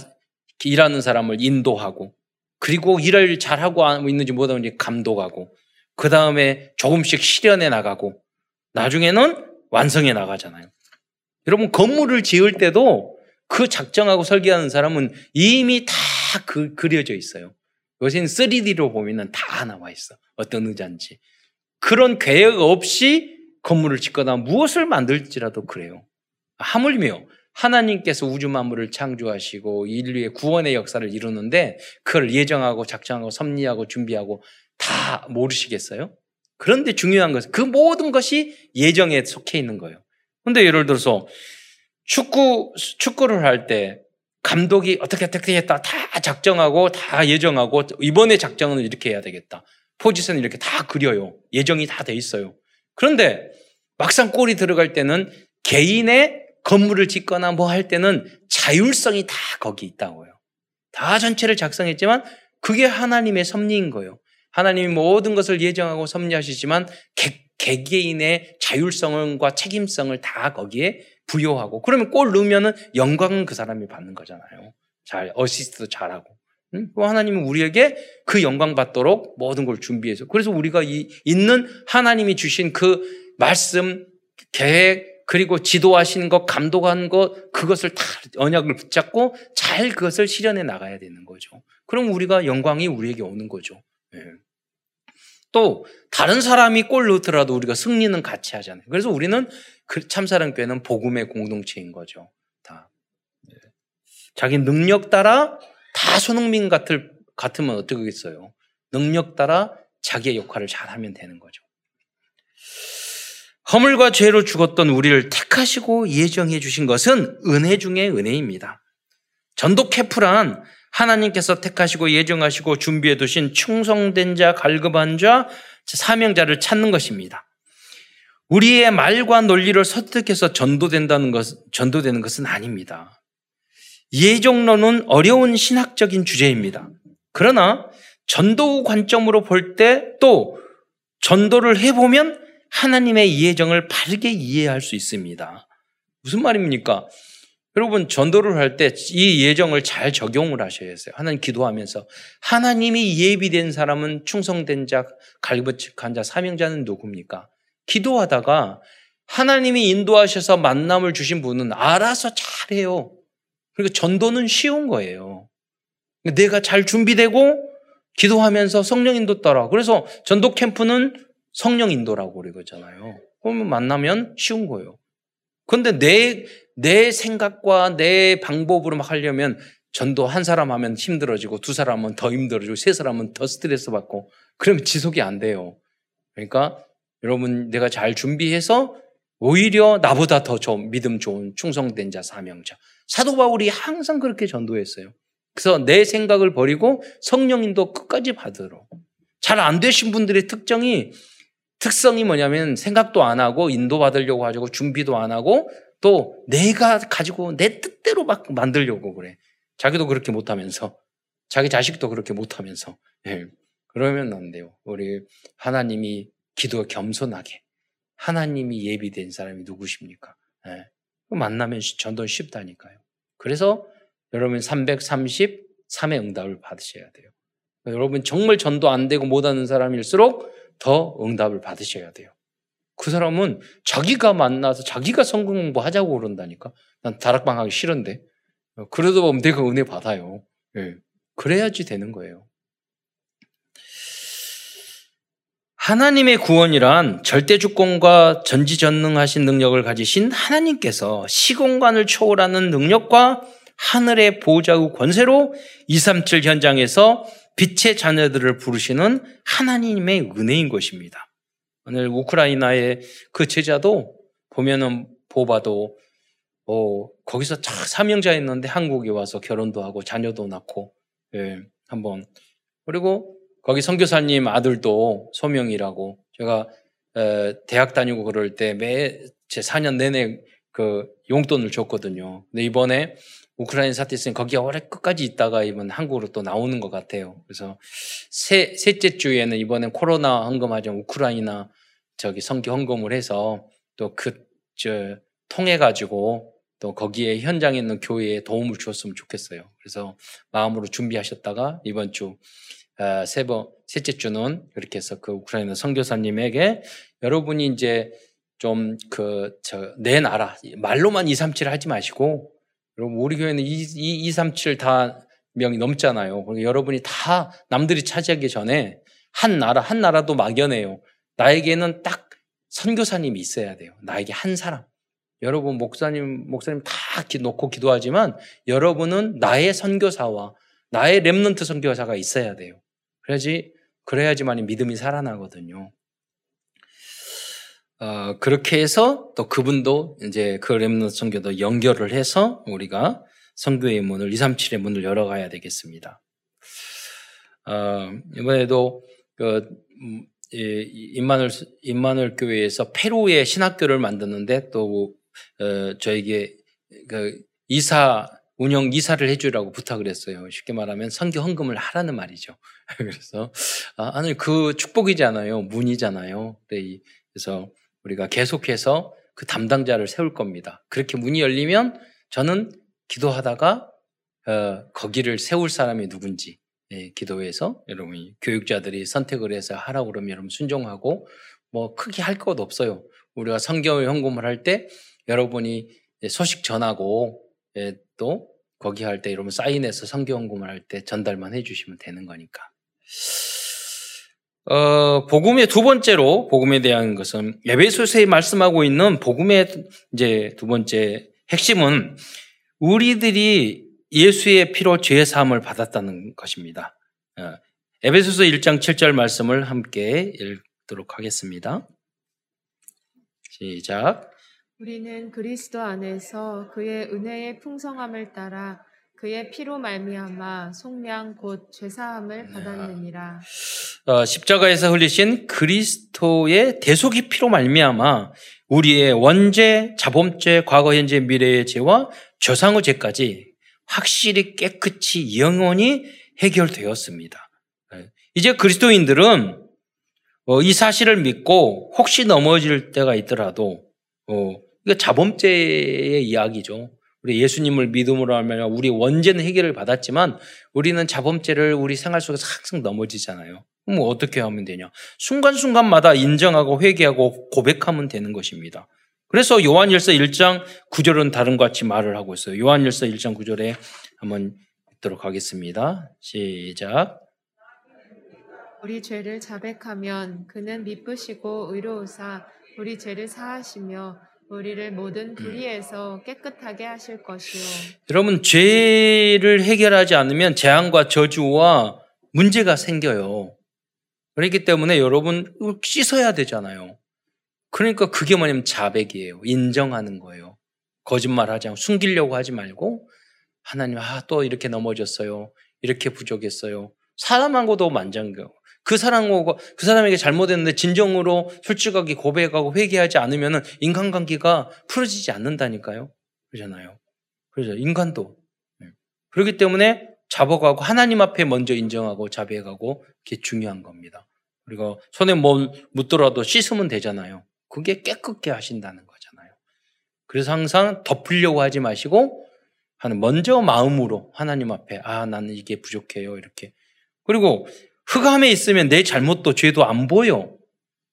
일하는 사람을 인도하고 그리고 일을 잘하고 있는지 못하는지 감독하고 그 다음에 조금씩 실현해 나가고 나중에는 완성해 나가잖아요. 여러분 건물을 지을 때도 그 작정하고 설계하는 사람은 이미 다 그, 그려져 있어요. 요새는 3D로 보면 다 나와 있어. 어떤 의자인지. 그런 계획 없이 건물을 짓거나 무엇을 만들지라도 그래요. 하물며 하나님께서 우주 만물을 창조하시고 인류의 구원의 역사를 이루는데 그걸 예정하고 작정하고 섭리하고 준비하고 다 모르시겠어요? 그런데 중요한 것은 그 모든 것이 예정에 속해 있는 거예요. 근데 예를 들어서 축구 축구를 할 때 감독이 어떻게 어떻게 했다 다 작정하고 다 예정하고 이번에 작정은 이렇게 해야 되겠다. 포지션 이렇게 다 그려요. 예정이 다 돼 있어요. 그런데 막상 골이 들어갈 때는 개인의 건물을 짓거나 뭐 할 때는 자율성이 다 거기 있다고요. 다 전체를 작성했지만 그게 하나님의 섭리인 거예요. 하나님이 모든 것을 예정하고 섭리하시지만 개, 개개인의 자율성과 책임성을 다 거기에 부여하고 그러면 골 넣으면은 영광은 그 사람이 받는 거잖아요. 잘 어시스트도 잘하고. 응? 하나님은 우리에게 그 영광 받도록 모든 걸 준비해서 그래서 우리가 이, 있는 하나님이 주신 그 말씀, 계획, 그리고 지도하시는 것, 감독하는 것, 그것을 다 언약을 붙잡고 잘 그것을 실현해 나가야 되는 거죠. 그럼 우리가 영광이 우리에게 오는 거죠. 네. 또 다른 사람이 골 넣더라도 우리가 승리는 같이 하잖아요. 그래서 우리는 그 참사랑교회는 복음의 공동체인 거죠. 다 네. 자기 능력 따라 다 손흥민 같을 같으면 어떻겠어요? 능력 따라 자기의 역할을 잘하면 되는 거죠. 허물과 죄로 죽었던 우리를 택하시고 예정해 주신 것은 은혜 중의 은혜입니다. 전도 캐프란 하나님께서 택하시고 예정하시고 준비해 두신 충성된 자, 갈급한 자, 사명자를 찾는 것입니다. 우리의 말과 논리를 설득해서 전도된다는 것, 전도되는 것은 아닙니다. 예정론은 어려운 신학적인 주제입니다. 그러나 전도 관점으로 볼 때 또 전도를 해보면 하나님의 예정을 바르게 이해할 수 있습니다. 무슨 말입니까? 여러분 전도를 할 때 이 예정을 잘 적용을 하셔야 해요. 하나님 기도하면서 하나님이 예비된 사람은 충성된 자, 갈급직한 자, 사명자는 누굽니까? 기도하다가 하나님이 인도하셔서 만남을 주신 분은 알아서 잘해요. 그러니까 전도는 쉬운 거예요. 내가 잘 준비되고 기도하면서 성령 인도 따라. 그래서 전도 캠프는 성령 인도라고 그러잖아요. 그러면 만나면 쉬운 거예요. 그런데 내, 내 생각과 내 방법으로 막 하려면 전도 한 사람 하면 힘들어지고 두 사람은 더 힘들어지고 세 사람은 더 스트레스 받고 그러면 지속이 안 돼요. 그러니까 여러분 내가 잘 준비해서 오히려 나보다 더 좀 믿음 좋은 충성된 자 사명자 사도 바울이 항상 그렇게 전도했어요. 그래서 내 생각을 버리고 성령인도 끝까지 받으러 잘 안 되신 분들의 특징이 특성이 뭐냐면 생각도 안 하고 인도받으려고 하고 준비도 안 하고 또 내가 가지고 내 뜻대로 막 만들려고 그래. 자기도 그렇게 못하면서 자기 자식도 그렇게 못하면서 네. 그러면 안 돼요. 우리 하나님이 기도 겸손하게 하나님이 예비된 사람이 누구십니까? 네. 만나면 전도 쉽다니까요. 그래서 여러분 333의 응답을 받으셔야 돼요. 여러분 정말 전도 안 되고 못하는 사람일수록 더 응답을 받으셔야 돼요. 그 사람은 자기가 만나서 자기가 성공 공부하자고 그런다니까. 난 다락방 하기 싫은데. 그래도 보면 내가 은혜 받아요. 네. 그래야지 되는 거예요. 하나님의 구원이란 절대 주권과 전지전능하신 능력을 가지신 하나님께서 시공간을 초월하는 능력과 하늘의 보좌의 권세로 237 현장에서 빛의 자녀들을 부르시는 하나님의 은혜인 것입니다. 오늘 우크라이나의 그 제자도 보면은 보봐도 어, 거기서 참 사명자였는데 한국에 와서 결혼도 하고 자녀도 낳고 예, 한번 그리고 거기 선교사님 아들도 소명이라고 제가 에, 대학 다니고 그럴 때 매 제 4년 내내 그 용돈을 줬거든요. 근데 이번에 우크라이나 사태 있으니 거기 오래 끝까지 있다가 이번 한국으로 또 나오는 것 같아요. 그래서 세, 셋째 주에는 이번에 코로나 헌금하자 우크라이나 저기 성기 헌금을 해서 또 그, 저, 통해 가지고 또 거기에 현장에 있는 교회에 도움을 주었으면 좋겠어요. 그래서 마음으로 준비하셨다가 이번 주 어, 세 번, 셋째 주는 그렇게 해서 그 우크라이나 선교사님에게 여러분이 이제 좀 그, 저, 내 나라, 말로만 2, 3, 7 하지 마시고, 여러분, 우리 교회는 2, 2, 2 3, 7 다 명이 넘잖아요. 여러분이 다 남들이 차지하기 전에 한 나라, 한 나라도 막연해요. 나에게는 딱 선교사님이 있어야 돼요. 나에게 한 사람. 여러분 목사님 목사님 다 놓고 기도하지만 여러분은 나의 선교사와 나의 렘넌트 선교사가 있어야 돼요. 그래야지 그래야지만 믿음이 살아나거든요. 어, 그렇게 해서 또 그분도 이제 그 렘넌트 선교도 연결을 해서 우리가 선교의 문을 237의 문을 열어가야 되겠습니다. 어, 이번에도 그 음, 임마늘 임마늘 교회에서 페루의 신학교를 만드는데 또 어, 저에게 그 이사 운영 이사를 해주라고 부탁을 했어요. 쉽게 말하면 선교 헌금을 하라는 말이죠. 그래서 아, 아니 그 축복이잖아요, 문이잖아요. 그래서 우리가 계속해서 그 담당자를 세울 겁니다. 그렇게 문이 열리면 저는 기도하다가 어, 거기를 세울 사람이 누군지 예, 기도해서 여러분이 교육자들이 선택을 해서 하라고 그러면 여러분 순종하고 뭐 크게 할 것 없어요. 우리가 성경을 헌금을 할 때 여러분이 소식 전하고 예, 또 거기 할 때 여러분 사인해서 성경 헌금을 할 때 전달만 해주시면 되는 거니까. 어, 복음의 두 번째로 복음에 대한 것은 예배소서에 말씀하고 있는 복음의 이제 두 번째 핵심은 우리들이 예수의 피로 죄 사함을 받았다는 것입니다. 어, 에베소서 1장 7절 말씀을 함께 읽도록 하겠습니다. 시작. 우리는 그리스도 안에서 그의 은혜의 풍성함을 따라 그의 피로 말미암아 속량 곧 죄사함을 받았느니라. 어, 십자가에서 흘리신 그리스도의 대속의 피로 말미암아 우리의 원죄, 자범죄, 과거, 현재, 미래의 죄와 조상의 죄까지 확실히 깨끗이 영원히 해결되었습니다. 네. 이제 그리스도인들은 어, 이 사실을 믿고 혹시 넘어질 때가 있더라도 어, 이거 자범죄의 이야기죠. 우리 예수님을 믿음으로 하면 우리 원죄는 해결을 받았지만 우리는 자범죄를 우리 생활 속에서 항상 넘어지잖아요. 그럼 어떻게 하면 되냐? 순간순간마다 인정하고 회개하고 고백하면 되는 것입니다. 그래서 요한일서 1장 9절은 다른 것 같이 말을 하고 있어요. 요한일서 1장 9절에 한번 읽도록 하겠습니다. 시작. 우리 죄를 자백하면 그는 미쁘시고 의로우사 우리 죄를 사하시며 우리를 모든 음. 불의에서 깨끗하게 하실 것이요. 여러분 죄를 해결하지 않으면 재앙과 저주와 문제가 생겨요. 그렇기 때문에 여러분 씻어야 되잖아요. 그러니까 그게 뭐냐면 자백이에요. 인정하는 거예요. 거짓말하지 않고 숨기려고 하지 말고 하나님 아 또 이렇게 넘어졌어요. 이렇게 부족했어요. 사람하고도 만장교. 그 사람하고 그 사람에게 잘못했는데 진정으로 솔직하게 고백하고 회개하지 않으면 인간관계가 풀어지지 않는다니까요. 그러잖아요. 그렇죠. 인간도. 네. 그렇기 때문에 잡아가고 하나님 앞에 먼저 인정하고 자백하고 그게 중요한 겁니다. 우리가 손에 뭐 묻더라도 씻으면 되잖아요. 그게 깨끗게 하신다는 거잖아요. 그래서 항상 덮으려고 하지 마시고 하는 먼저 마음으로 하나님 앞에 아 나는 이게 부족해요 이렇게 그리고 흑암에 있으면 내 잘못도 죄도 안 보여.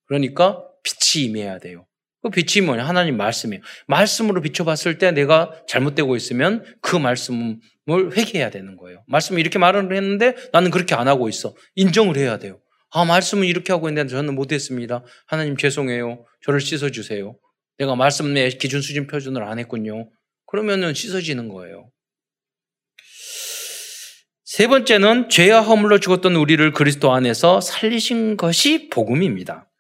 그러니까 빛이 임해야 돼요. 그 빛이 뭐냐? 하나님 말씀이에요. 말씀으로 비춰봤을 때 내가 잘못되고 있으면 그 말씀을 회개해야 되는 거예요. 말씀을 이렇게 말을 했는데 나는 그렇게 안 하고 있어. 인정을 해야 돼요. 아, 말씀을 이렇게 하고 있는데 저는 못했습니다. 하나님 죄송해요. 저를 씻어주세요. 내가 말씀의 기준 수준 표준을 안 했군요. 그러면은 씻어지는 거예요. 세 번째는 죄와 허물로 죽었던 우리를 그리스도 안에서 살리신 것이 복음입니다.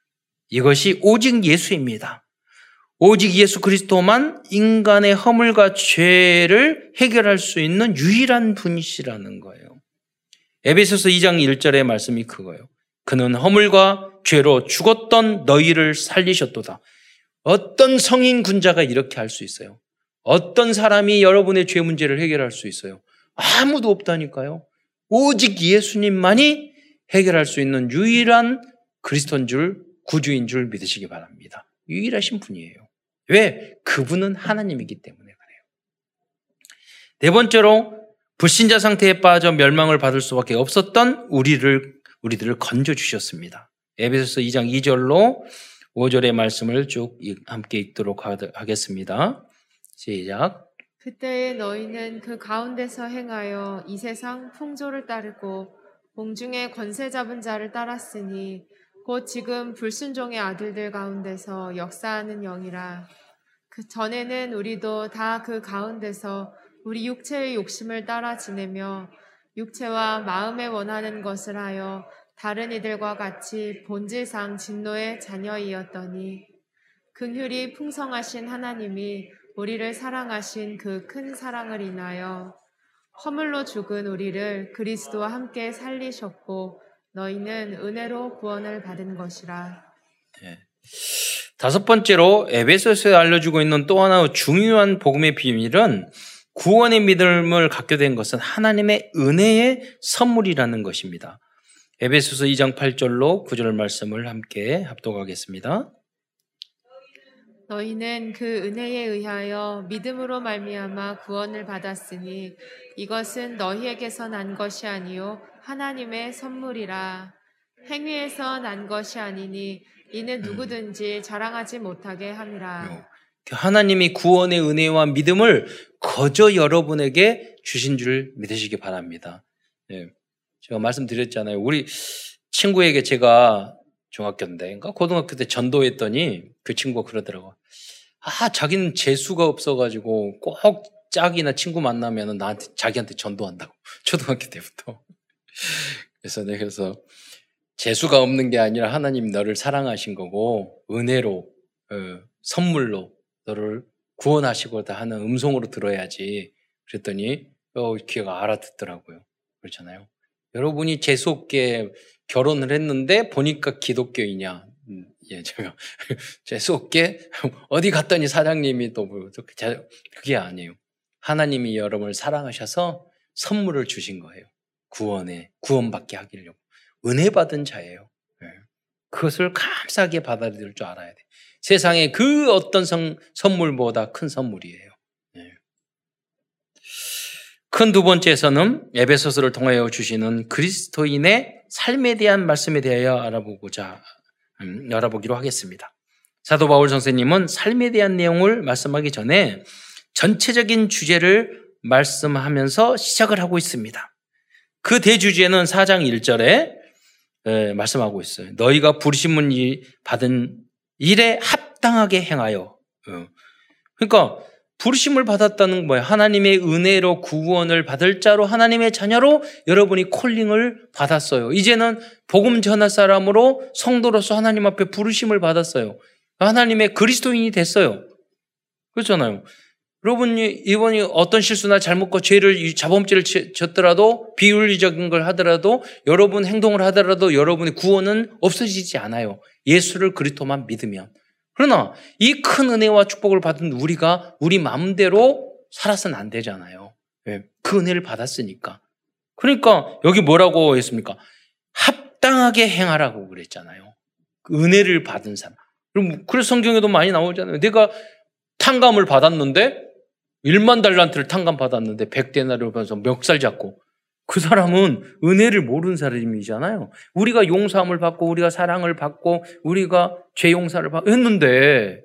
이것이 오직 예수입니다. 오직 예수 그리스도만 인간의 허물과 죄를 해결할 수 있는 유일한 분이시라는 거예요. 에베소서 2장 1절의 말씀이 그거예요. 그는 허물과 죄로 죽었던 너희를 살리셨도다. 어떤 성인 군자가 이렇게 할 수 있어요? 어떤 사람이 여러분의 죄 문제를 해결할 수 있어요? 아무도 없다니까요. 오직 예수님만이 해결할 수 있는 유일한 그리스도인 줄, 구주인 줄 믿으시기 바랍니다. 유일하신 분이에요. 왜? 그분은 하나님이기 때문에 그래요. 네 번째로 불신자 상태에 빠져 멸망을 받을 수밖에 없었던 우리를 우리들을 건져 주셨습니다. 에베소서 2장 2절로 5절의 말씀을 쭉 함께 읽도록 하겠습니다. 시작. 그때에 너희는 그 가운데서 행하여 이 세상 풍조를 따르고 공중의 권세 잡은 자를 따랐으니 곧 지금 불순종의 아들들 가운데서 역사하는 영이라. 그 전에는 우리도 다 그 가운데서 우리 육체의 욕심을 따라 지내며 육체와 마음에 원하는 것을 하여 다른 이들과 같이 본질상 진노의 자녀이었더니 긍휼이 풍성하신 하나님이 우리를 사랑하신 그 큰 사랑을 인하여 허물로 죽은 우리를 그리스도와 함께 살리셨고 너희는 은혜로 구원을 받은 것이라. 네. 다섯 번째로 에베소서에 알려주고 있는 또 하나 중요한 복음의 비밀은 구원의 믿음을 갖게 된 것은 하나님의 은혜의 선물이라는 것입니다. 에베소서 2장 8절로 9절 말씀을 함께 합독하겠습니다. 너희는 그 은혜에 의하여 믿음으로 말미암아 구원을 받았으니 이것은 너희에게서 난 것이 아니요 하나님의 선물이라 행위에서 난 것이 아니니 이는 음. 누구든지 자랑하지 못하게 함이라. 어, 그 하나님이 구원의 은혜와 믿음을 거저 여러분에게 주신 줄 믿으시기 바랍니다. 네. 제가 말씀드렸잖아요. 우리 친구에게 제가 중학교 때인가 고등학교 때 전도했더니 그 친구가 그러더라고. 아, 자기는 재수가 없어가지고 꼭 짝이나 친구 만나면 나한테 자기한테 전도한다고. 초등학교 때부터. 그래서 내가 그래서 재수가 없는 게 아니라 하나님 너를 사랑하신 거고 은혜로 어, 선물로 너를 구원하시고 다 하는 음성으로 들어야지. 그랬더니 어, 귀가 알아듣더라고요. 그렇잖아요. 여러분이 재수없게 결혼을 했는데 보니까 기독교이냐? 음, 예, 제가 재수 없게 어디 갔더니 사장님이 또 뭐, 그게 아니에요. 하나님이 여러분을 사랑하셔서 선물을 주신 거예요. 구원에 구원받게 하기를 은혜 받은 자예요. 예. 그것을 감사하게 받아들일 줄 알아야 돼. 세상에 그 어떤 성, 선물보다 큰 선물이에요. 큰 두 번째에서는 에베소서를 통하여 주시는 그리스도인의 삶에 대한 말씀에 대하여 알아보고자 음, 알아보기로 하겠습니다. 사도 바울 선생님은 삶에 대한 내용을 말씀하기 전에 전체적인 주제를 말씀하면서 시작을 하고 있습니다. 그 대주제는 4장 1절에 에, 말씀하고 있어요. 너희가 부르심을 받은 일에 합당하게 행하여. 어. 그러니까 부르심을 받았다는 거예요. 하나님의 은혜로 구원을 받을 자로 하나님의 자녀로 여러분이 콜링을 받았어요. 이제는 복음 전할 사람으로 성도로서 하나님 앞에 부르심을 받았어요. 하나님의 그리스도인이 됐어요. 그렇잖아요. 여러분이 이번이 어떤 실수나 잘못과 죄를 자범죄를 졌더라도 비윤리적인 걸 하더라도 여러분 행동을 하더라도 여러분의 구원은 없어지지 않아요. 예수를 그리스도만 믿으면. 그러나 이 큰 은혜와 축복을 받은 우리가 우리 마음대로 살아서는 안 되잖아요. 왜? 그 은혜를 받았으니까. 그러니까 여기 뭐라고 했습니까? 합당하게 행하라고 그랬잖아요. 그 은혜를 받은 사람. 그럼 그래서 성경에도 많이 나오잖아요. 내가 탕감을 받았는데 1만 달란트를 탕감 받았는데 100데나리를 받아서 멱살 잡고 그 사람은 은혜를 모르는 사람이잖아요. 우리가 용서함을 받고 우리가 사랑을 받고 우리가 죄 용서를 받 했는데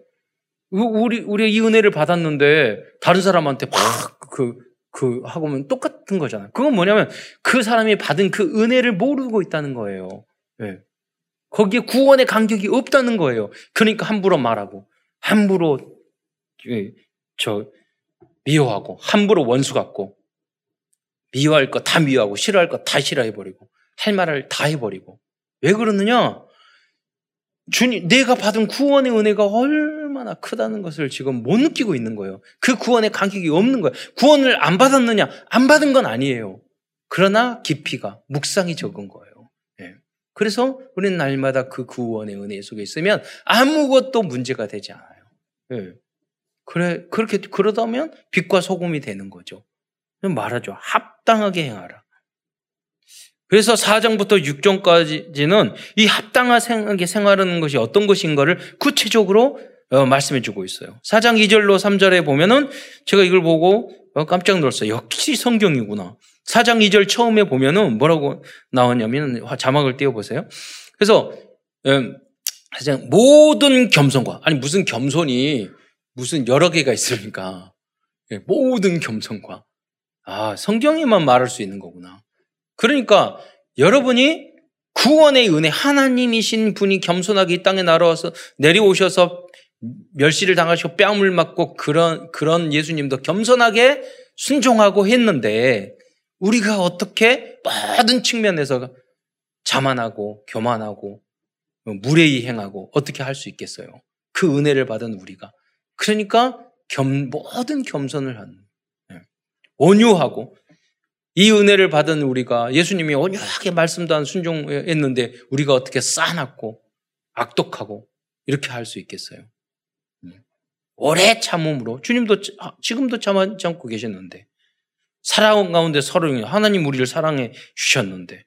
우리 우리가 이 은혜를 받았는데 다른 사람한테 팍그그 그 하고면 똑같은 거잖아요. 그건 뭐냐면 그 사람이 받은 그 은혜를 모르고 있다는 거예요. 네. 거기에 구원의 간격이 없다는 거예요. 그러니까 함부로 말하고 함부로 예, 저 미워하고 함부로 원수 같고 미워할 거다 미워하고 싫어할 거다 싫어해버리고 할 말을 다 해버리고 왜 그러느냐? 주님, 내가 받은 구원의 은혜가 얼마나 크다는 것을 지금 못 느끼고 있는 거예요. 그 구원의 간격이 없는 거예요. 구원을 안 받았느냐? 안 받은 건 아니에요. 그러나 깊이가, 묵상이 적은 거예요. 네. 그래서 우리는 날마다 그 구원의 은혜 속에 있으면 아무것도 문제가 되지 않아요. 네. 그래, 그렇게, 그러다면 빛과 소금이 되는 거죠. 말하죠. 합당하게 행하라. 그래서 4장부터 6장까지는 이 합당하게 생활하는 것이 어떤 것인가를 구체적으로 어, 말씀해 주고 있어요. 4장 2절로 3절에 보면은 제가 이걸 보고 어, 깜짝 놀랐어요. 역시 성경이구나. 4장 2절 처음에 보면은 뭐라고 나왔냐면 자막을 띄워보세요. 그래서 음, 모든 겸손과 아니 무슨 겸손이 무슨 여러 개가 있습니까? 예, 모든 겸손과 아 성경에만 말할 수 있는 거구나. 그러니까 여러분이 구원의 은혜 하나님이신 분이 겸손하게 이 땅에 날아와서 내려오셔서 멸시를 당하시고 뺨을 맞고 그런 그런 예수님도 겸손하게 순종하고 했는데 우리가 어떻게 모든 측면에서 자만하고 교만하고 무례히 행하고 어떻게 할 수 있겠어요? 그 은혜를 받은 우리가 그러니까 겸, 모든 겸손을 하는 예. 온유하고 이 은혜를 받은 우리가 예수님이 온유하게 말씀도 안 순종했는데 우리가 어떻게 싸놨고 악독하고 이렇게 할 수 있겠어요? 음. 오래 참음으로 주님도 지금도 참고 계셨는데 사랑 가운데 서로 하나님 우리를 사랑해 주셨는데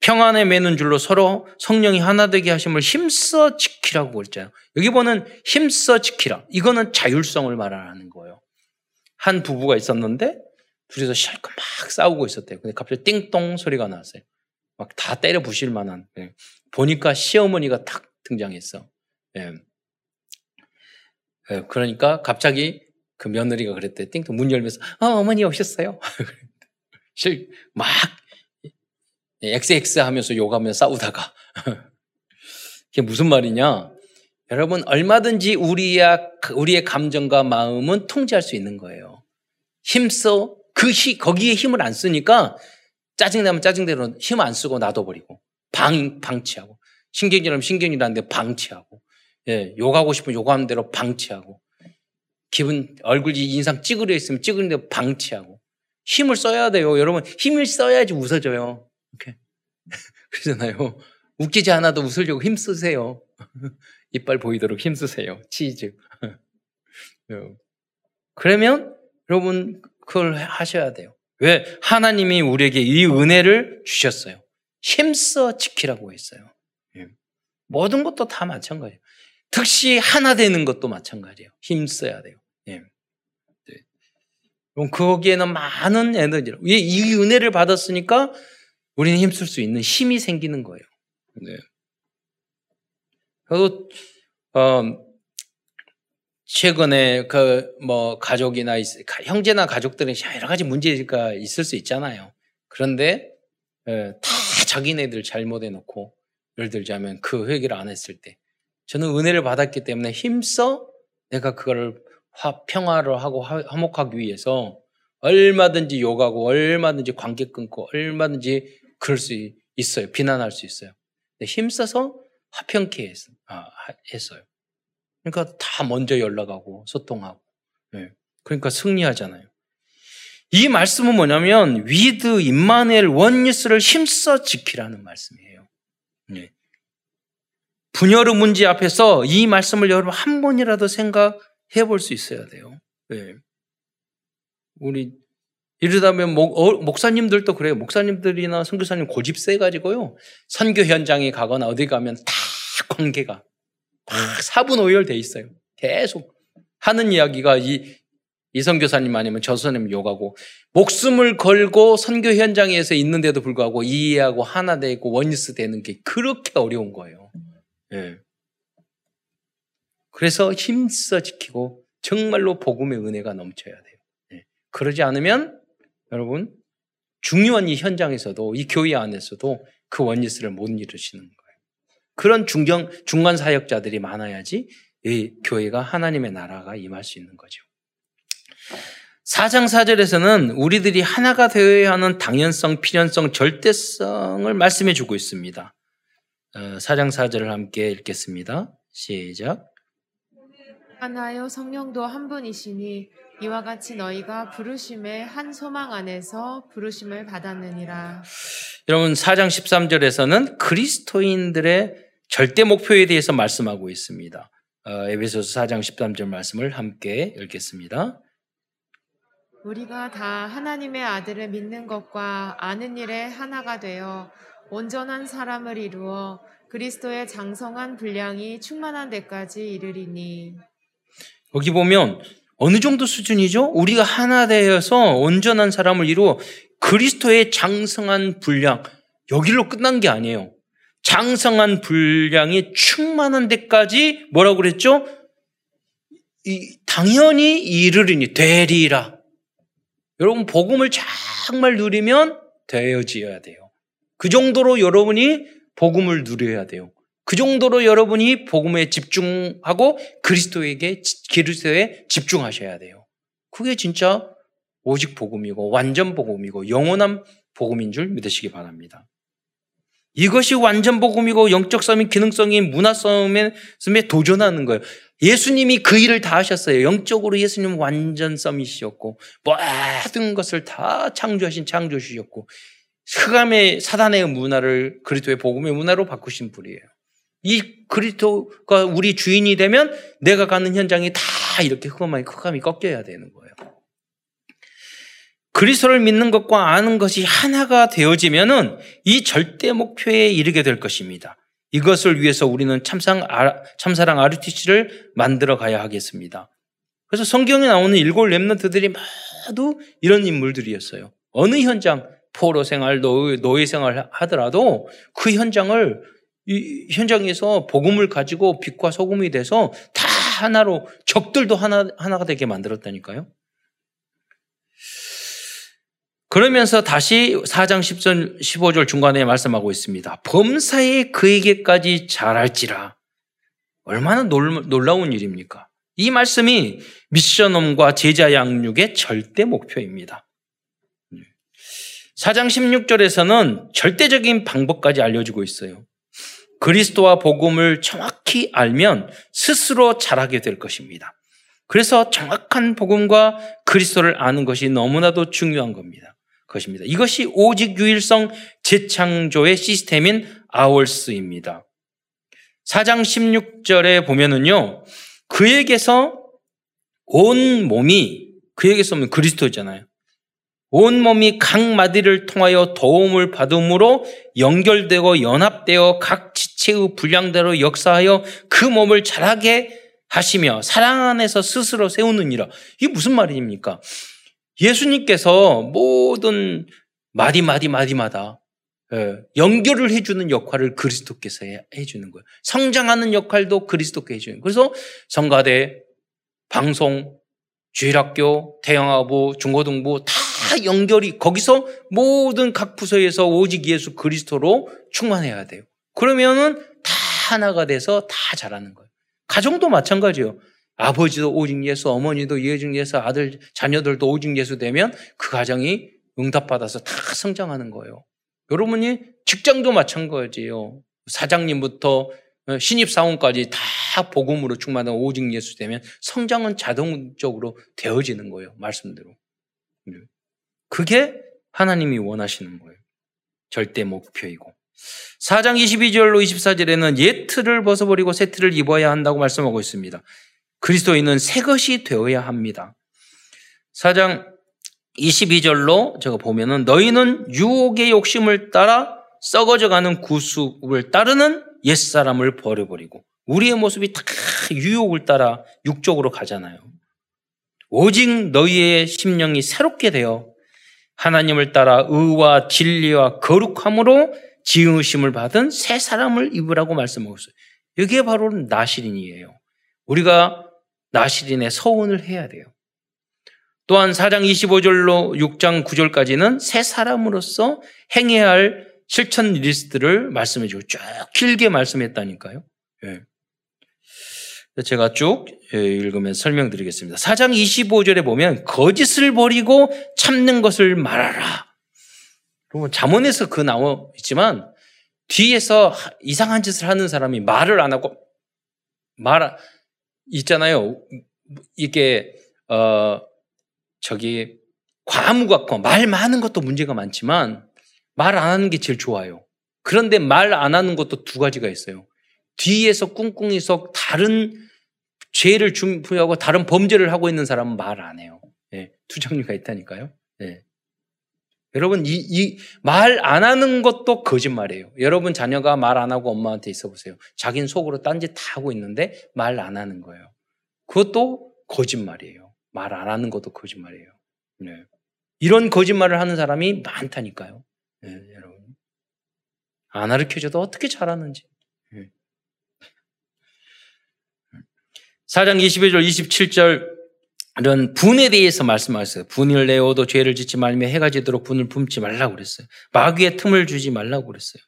평안에 매는 줄로 서로 성령이 하나 되게 하심을 힘써 지키라고 그랬잖아요. 여기 보는 힘써 지키라. 이거는 자율성을 말하는 거예요. 한 부부가 있었는데 둘이서 실컷 막 싸우고 있었대요. 근데 갑자기 띵동 소리가 나왔어요. 막 다 때려 부실 만한. 예. 보니까 시어머니가 탁 등장했어. 예. 예. 그러니까 갑자기 그 며느리가 그랬대. 띵동 문 열면서 어, 어머니 오셨어요. 막 XX 하면서 욕하며 싸우다가 이게 무슨 말이냐? 여러분 얼마든지 우리의 우리의 감정과 마음은 통제할 수 있는 거예요. 힘써 그 시, 거기에 힘을 안 쓰니까 짜증나면 짜증대로 힘 안 쓰고 놔둬버리고 방, 방치하고 신경질하면 신경질하는데 방치하고 예, 욕하고 싶으면 욕하는 대로 방치하고 기분 얼굴 인상 찌그려 있으면 찌그린 대로 방치하고 힘을 써야 돼요. 여러분 힘을 써야지 웃어져요. 이렇게 그러잖아요. 웃기지 않아도 웃으려고 힘 쓰세요. 이빨 보이도록 힘 쓰세요. 치즈. 어. 그러면 여러분 그걸 하셔야 돼요. 왜? 하나님이 우리에게 이 은혜를 주셨어요. 힘써 지키라고 했어요. 예. 모든 것도 다 마찬가지예요. 특히 하나 되는 것도 마찬가지예요. 힘써야 돼요. 예. 네. 그럼 거기에는 많은 에너지를, 이 은혜를 받았으니까 우리는 힘쓸 수 있는 힘이 생기는 거예요. 네. 그리고, 어, 최근에 그 뭐 가족이나 형제나 가족들은 여러 가지 문제가 있을 수 있잖아요. 그런데 예, 다 자기네들 잘못해 놓고 예를 들자면 그 회개를 안 했을 때 저는 은혜를 받았기 때문에 힘써 내가 그거를 화, 평화를 하고 화목하기 위해서 얼마든지 욕하고 얼마든지 관계 끊고 얼마든지 그럴 수 있어요. 비난할 수 있어요. 힘써서 화평케 아, 했어요. 그러니까 다 먼저 연락하고 소통하고. 네. 그러니까 승리하잖아요. 이 말씀은 뭐냐면 With Immanuel Oneness를 힘써 지키라는 말씀이에요. 네. 분열의 문제 앞에서 이 말씀을 여러분 한 번이라도 생각해 볼 수 있어야 돼요. 네. 우리 이러다면 목, 어, 목사님들도 그래요. 목사님들이나 선교사님 고집 세 가지고요. 선교 현장에 가거나 어디 가면 다 관계가 사분오열돼 있어요. 계속 하는 이야기가 이 이성교사님 아니면 저 선생님 욕하고 목숨을 걸고 선교 현장에서 있는데도 불구하고 이해하고 하나 되고 원리스 되는 게 그렇게 어려운 거예요. 예. 그래서 힘써 지키고 정말로 복음의 은혜가 넘쳐야 돼요. 예. 그러지 않으면 여러분 중요한 이 현장에서도 이 교회 안에서도 그 원리스를 못 이루시는 거예요. 그런 중경, 중간 사역자들이 많아야지 이 교회가 하나님의 나라가 임할 수 있는 거죠. 4장 4절에서는 우리들이 하나가 되어야 하는 당연성, 필연성, 절대성을 말씀해 주고 있습니다. 4장 어, 4절을 함께 읽겠습니다. 시작. 하나요 성령도 한 분이시니 이와 같이 너희가 부르심의 한 소망 안에서 부르심을 받았느니라. 여러분 4장 13절에서는 그리스도인들의 절대 목표에 대해서 말씀하고 있습니다. 어, 에베소서 4장 13절 말씀을 함께 읽겠습니다. 우리가 다 하나님의 아들을 믿는 것과 아는 일에 하나가 되어 온전한 사람을 이루어 그리스도의 장성한 분량이 충만한 데까지 이르리니. 거기 보면 어느 정도 수준이죠? 우리가 하나 되어서 온전한 사람을 이루어 그리스도의 장성한 분량, 여기로 끝난 게 아니에요. 장성한 분량이 충만한 데까지 뭐라고 그랬죠? 이, 당연히 이르리니 되리라. 여러분 복음을 정말 누리면 되어지어야 돼요. 그 정도로 여러분이 복음을 누려야 돼요. 그 정도로 여러분이 복음에 집중하고 그리스도에게 그리스도에 집중하셔야 돼요. 그게 진짜 오직 복음이고 완전 복음이고 영원한 복음인 줄 믿으시기 바랍니다. 이것이 완전 복음이고 영적 싸움이 기능성인 문화 싸움에 도전하는 거예요. 예수님이 그 일을 다 하셨어요. 영적으로 예수님은 완전 썸이셨고 모든 것을 다 창조하신 창조주셨고 흑암의 사단의 문화를 그리스도의 복음의 문화로 바꾸신 분이에요. 이 그리스도가 우리 주인이 되면 내가 가는 현장이 다 이렇게 흑암이 흑암이 꺾여야 되는 거예요. 그리스도를 믿는 것과 아는 것이 하나가 되어지면은 이 절대 목표에 이르게 될 것입니다. 이것을 위해서 우리는 참상, 참사랑 RUTC를 만들어 가야 하겠습니다. 그래서 성경에 나오는 일곱 랩런트들이 모두 이런 인물들이었어요. 어느 현장, 포로 생활, 노예 생활 하더라도 그 현장을 이 현장에서 복음을 가지고 빛과 소금이 돼서 다 하나로 적들도 하나 하나가 되게 만들었다니까요. 그러면서 다시 4장 10절, 15절 중간에 말씀하고 있습니다. 범사에 그에게까지 잘할지라. 얼마나 놀라 운 일입니까? 이 말씀이 미션홈과 제자 양육의 절대 목표입니다. 4장 16절에서는 절대적인 방법까지 알려주고 있어요. 그리스도와 복음을 정확히 알면 스스로 잘하게 될 것입니다. 그래서 정확한 복음과 그리스도를 아는 것이 너무나도 중요한 겁니다. 것입니다. 이것이 오직 유일성 재창조의 시스템인 아월스입니다. 4장 16절에 보면은요, 그에게서 온 몸이, 그에게서 오면 그리스도잖아요. 온 몸이 각 마디를 통하여 도움을 받음으로 연결되고 연합되어 각 지체의 분량대로 역사하여 그 몸을 자라게 하시며 사랑 안에서 스스로 세우느니라. 이게 무슨 말입니까? 예수님께서 모든 마디 마디 마디마다 예, 연결을 해주는 역할을 그리스도께서 해주는 거예요. 성장하는 역할도 그리스도께 해주는 거예요. 그래서 성가대, 방송, 주일학교, 태영아부, 중고등부 다 연결이 거기서 모든 각 부서에서 오직 예수 그리스도로 충만해야 돼요. 그러면은 다 하나가 돼서 다 잘하는 거예요. 가정도 마찬가지예요. 아버지도 오직 예수, 어머니도 예직 예수, 아들, 자녀들도 오직 예수 되면 그 가정이 응답받아서 다 성장하는 거예요. 여러분이 직장도 마찬가지예요. 사장님부터 신입사원까지 다 복음으로 충만한 오직 예수 되면 성장은 자동적으로 되어지는 거예요. 말씀대로. 그게 하나님이 원하시는 거예요. 절대 목표이고. 4장 22절로 24절에는 옛 틀을 벗어버리고 새 틀을 입어야 한다고 말씀하고 있습니다. 그리스도인은 새 것이 되어야 합니다. 4장 22절로 제가 보면은 너희는 유혹의 욕심을 따라 썩어져가는 구속을 따르는 옛사람을 버려버리고 우리의 모습이 다 유혹을 따라 육적으로 가잖아요. 오직 너희의 심령이 새롭게 되어 하나님을 따라 의와 진리와 거룩함으로 지으심을 받은 새 사람을 입으라고 말씀하고 있어요. 이게 바로 나시린이에요. 우리가 나시린의 서원을 해야 돼요. 또한 4장 25절로 6장 9절까지는 새 사람으로서 행해야 할 실천 리스트를 말씀해 주고 쭉 길게 말씀했다니까요. 예. 제가 쭉 예, 읽으면 설명드리겠습니다. 4장 25절에 보면 거짓을 버리고 참는 것을 말하라. 그러면 잠언에서 그 나와 있지만 뒤에서 이상한 짓을 하는 사람이 말을 안 하고 말 있잖아요. 이게 어 저기 과무 같고 말 많은 것도 문제가 많지만 말 안 하는 게 제일 좋아요. 그런데 말 안 하는 것도 두 가지가 있어요. 뒤에서 꿍꿍이서 다른 죄를 준비하고 다른 범죄를 하고 있는 사람은 말 안 해요. 네, 두 종류가 있다니까요. 네. 여러분, 이, 이, 말 안 하는 것도 거짓말이에요. 여러분 자녀가 말 안 하고 엄마한테 있어 보세요. 자기는 속으로 딴짓 다 하고 있는데 말 안 하는 거예요. 그것도 거짓말이에요. 말 안 하는 것도 거짓말이에요. 네. 이런 거짓말을 하는 사람이 많다니까요. 네, 여러분. 안 가르쳐줘도 어떻게 잘하는지. 네. 4장 22절, 27절 이런 분에 대해서 말씀하셨어요. 분을 내어도 죄를 짓지 말며 해가 지도록 분을 품지 말라고 그랬어요. 마귀의 틈을 주지 말라고 그랬어요.